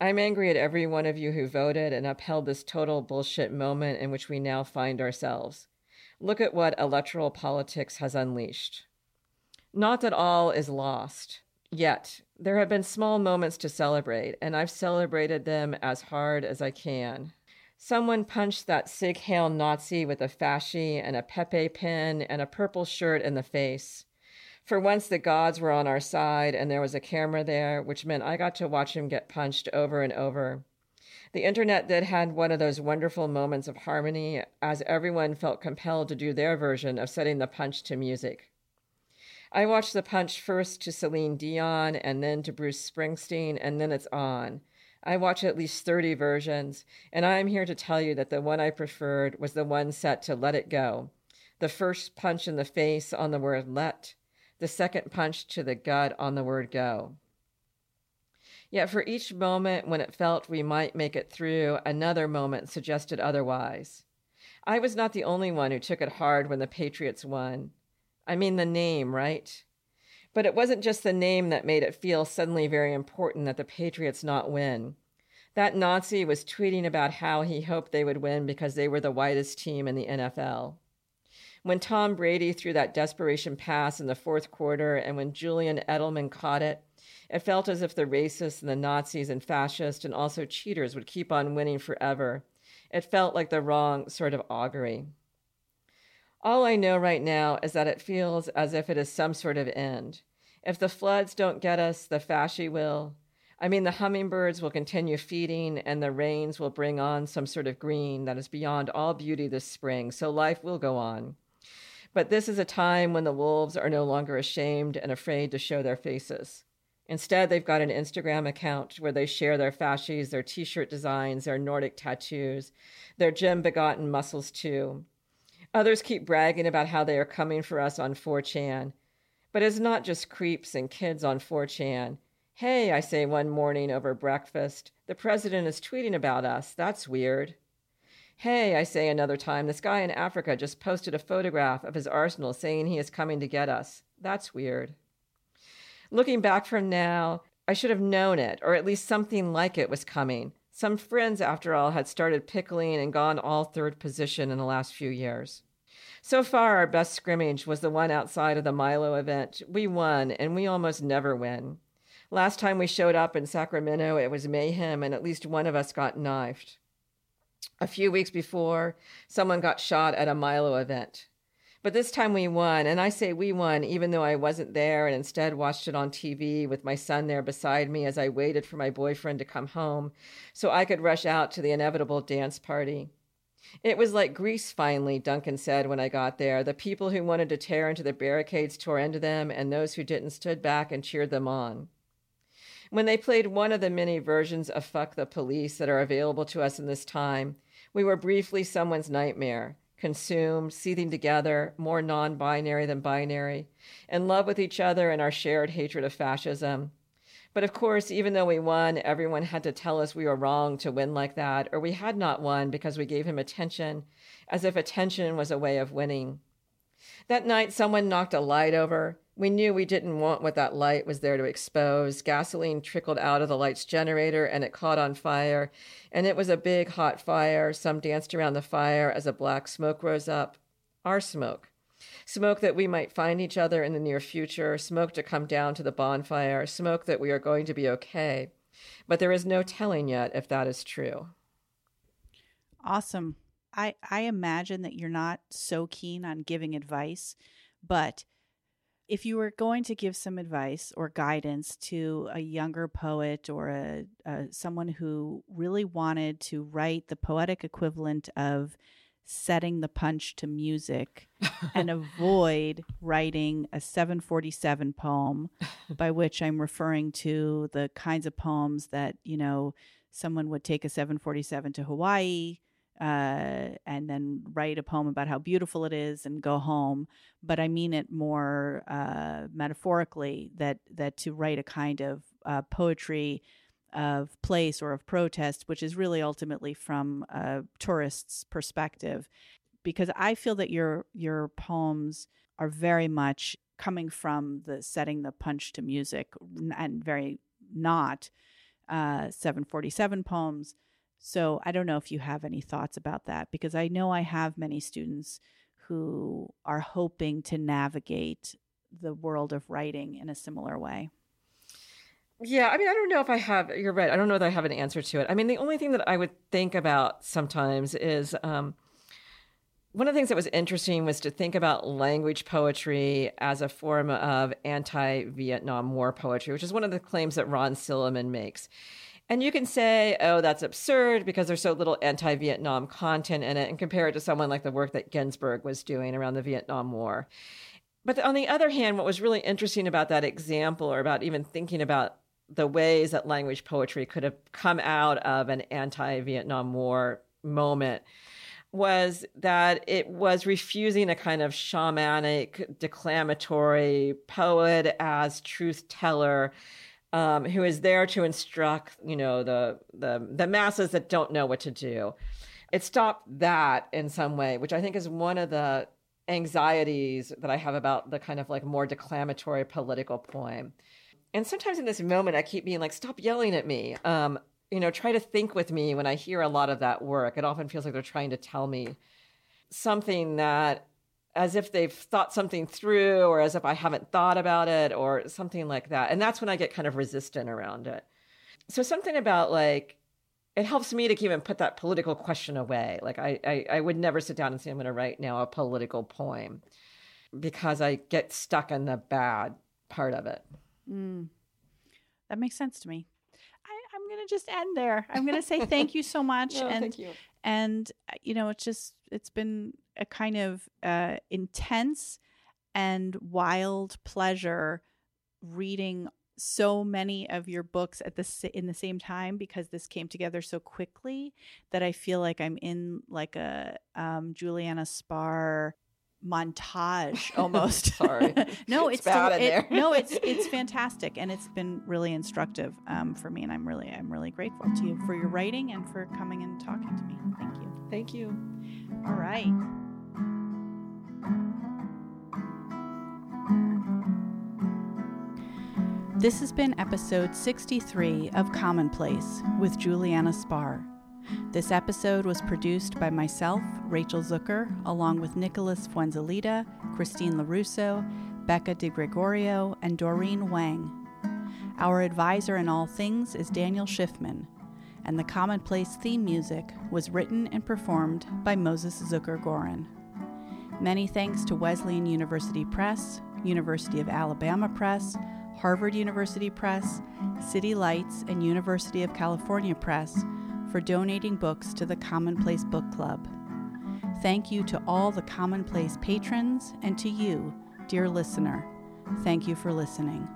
I'm angry at every one of you who voted and upheld this total bullshit moment in which we now find ourselves. Look at what electoral politics has unleashed. Not that all is lost. Yet, there have been small moments to celebrate, and I've celebrated them as hard as I can. Someone punched that Sieg Heil Nazi with a fasci and a Pepe pin and a purple shirt in the face. For once, the gods were on our side, and there was a camera there, which meant I got to watch him get punched over and over. The internet did had one of those wonderful moments of harmony as everyone felt compelled to do their version of setting the punch to music. I watched the punch first to Celine Dion and then to Bruce Springsteen, and then it's on. I watch at least 30 versions, and I'm here to tell you that the one I preferred was the one set to Let It Go. The first punch in the face on the word let, the second punch to the gut on the word go. Yet for each moment when it felt we might make it through, another moment suggested otherwise. I was not the only one who took it hard when the Patriots won. I mean, the name, right? But it wasn't just the name that made it feel suddenly very important that the Patriots not win. That Nazi was tweeting about how he hoped they would win because they were the whitest team in the NFL. When Tom Brady threw that desperation pass in the fourth quarter and when Julian Edelman caught it, it felt as if the racists and the Nazis and fascists and also cheaters would keep on winning forever. It felt like the wrong sort of augury. All I know right now is that it feels as if it is some sort of end. If the floods don't get us, the fasci will. I mean, the hummingbirds will continue feeding, and the rains will bring on some sort of green that is beyond all beauty this spring, so life will go on. But this is a time when the wolves are no longer ashamed and afraid to show their faces. Instead, they've got an Instagram account where they share their fasces, their t shirt designs, their Nordic tattoos, their gym begotten muscles, too. Others keep bragging about how they are coming for us on 4chan. But it's not just creeps and kids on 4chan. Hey, I say one morning over breakfast, the president is tweeting about us. That's weird. Hey, I say another time, this guy in Africa just posted a photograph of his arsenal saying he is coming to get us. That's weird. Looking back from now, I should have known it, or at least something like it was coming. Some friends, after all, had started pickling and gone all third position in the last few years. So far, our best scrimmage was the one outside of the Milo event. We won, and we almost never win. Last time we showed up in Sacramento, it was mayhem, and at least one of us got knifed. A few weeks before, someone got shot at a Milo event. But this time we won, and I say we won even though I wasn't there and instead watched it on TV with my son there beside me as I waited for my boyfriend to come home so I could rush out to the inevitable dance party. It was like Greece, finally, Duncan said when I got there. The people who wanted to tear into the barricades tore into them, and those who didn't stood back and cheered them on. When they played one of the many versions of Fuck the Police that are available to us in this time, we were briefly someone's nightmare consumed, seething together, more non binary than binary, in love with each other and our shared hatred of fascism. But of course, even though we won, everyone had to tell us we were wrong to win like that, or we had not won because we gave him attention, as if attention was a way of winning. That night, someone knocked a light over. We knew we didn't want what that light was there to expose. Gasoline trickled out of the light's generator and it caught on fire. And it was a big hot fire. Some danced around the fire as a black smoke rose up. Our smoke. Smoke that we might find each other in the near future. Smoke to come down to the bonfire. Smoke that we are going to be okay. But there is no telling yet if that is true. Awesome. I, I imagine that you're not so keen on giving advice, but if you were going to give some advice or guidance to a younger poet or a, a, someone who really wanted to write the poetic equivalent of setting the punch to music and (laughs) avoid writing a 747 poem (laughs) by which i'm referring to the kinds of poems that you know someone would take a 747 to hawaii uh, and then write a poem about how beautiful it is and go home. But I mean it more uh, metaphorically that that to write a kind of uh, poetry of place or of protest, which is really ultimately from a tourist's perspective, because I feel that your your poems are very much coming from the setting the punch to music and very not uh, 747 poems so I don't know if you have any thoughts about that because I know I have many students who are hoping to navigate the world of writing in a similar way. Yeah, I mean, I don't know if I have. You're right. I don't know that I have an answer to it. I mean, the only thing that I would think about sometimes is um, one of the things that was interesting was to think about language poetry as a form of anti Vietnam War poetry, which is one of the claims that Ron Silliman makes. And you can say, oh, that's absurd because there's so little anti Vietnam content in it, and compare it to someone like the work that Ginsberg was doing around the Vietnam War. But on the other hand, what was really interesting about that example, or about even thinking about the ways that language poetry could have come out of an anti Vietnam War moment, was that it was refusing a kind of shamanic, declamatory poet as truth teller um, who is there to instruct, you know, the, the the masses that don't know what to do. It stopped that in some way, which I think is one of the anxieties that I have about the kind of like more declamatory political poem. And sometimes in this moment, I keep being like, "Stop yelling at me." Um, you know, try to think with me when I hear a lot of that work. It often feels like they're trying to tell me something that as if they've thought something through or as if I haven't thought about it or something like that. And that's when I get kind of resistant around it. So something about like it helps me to even put that political question away. Like I, I, I would never sit down and say I'm going to write now a political poem because I get stuck in the bad part of it. Mm. That makes sense to me. I, am going to just end there. I'm going to say thank you so (laughs) much. no, and, thank you. And you know, it's just it's been a kind of uh, intense and wild pleasure reading so many of your books at the in the same time because this came together so quickly that I feel like I'm in like a um, Juliana Spahr montage almost. (laughs) Sorry, (laughs) no, it's, it's bad it, no, (laughs) it's it's fantastic and it's been really instructive um, for me, and I'm really I'm really grateful to you for your writing and for coming and talking to me. Thank you. Thank you. All right. This has been episode 63 of Commonplace with Juliana Spahr. This episode was produced by myself, Rachel Zucker, along with Nicholas Fuenzalida, Christine LaRusso, Becca De Gregorio, and Doreen Wang. Our advisor in all things is Daniel Schiffman, and the Commonplace theme music was written and performed by Moses Zucker Gorin. Many thanks to Wesleyan University Press, University of Alabama Press, Harvard University Press, City Lights, and University of California Press for donating books to the Commonplace Book Club. Thank you to all the Commonplace patrons and to you, dear listener. Thank you for listening.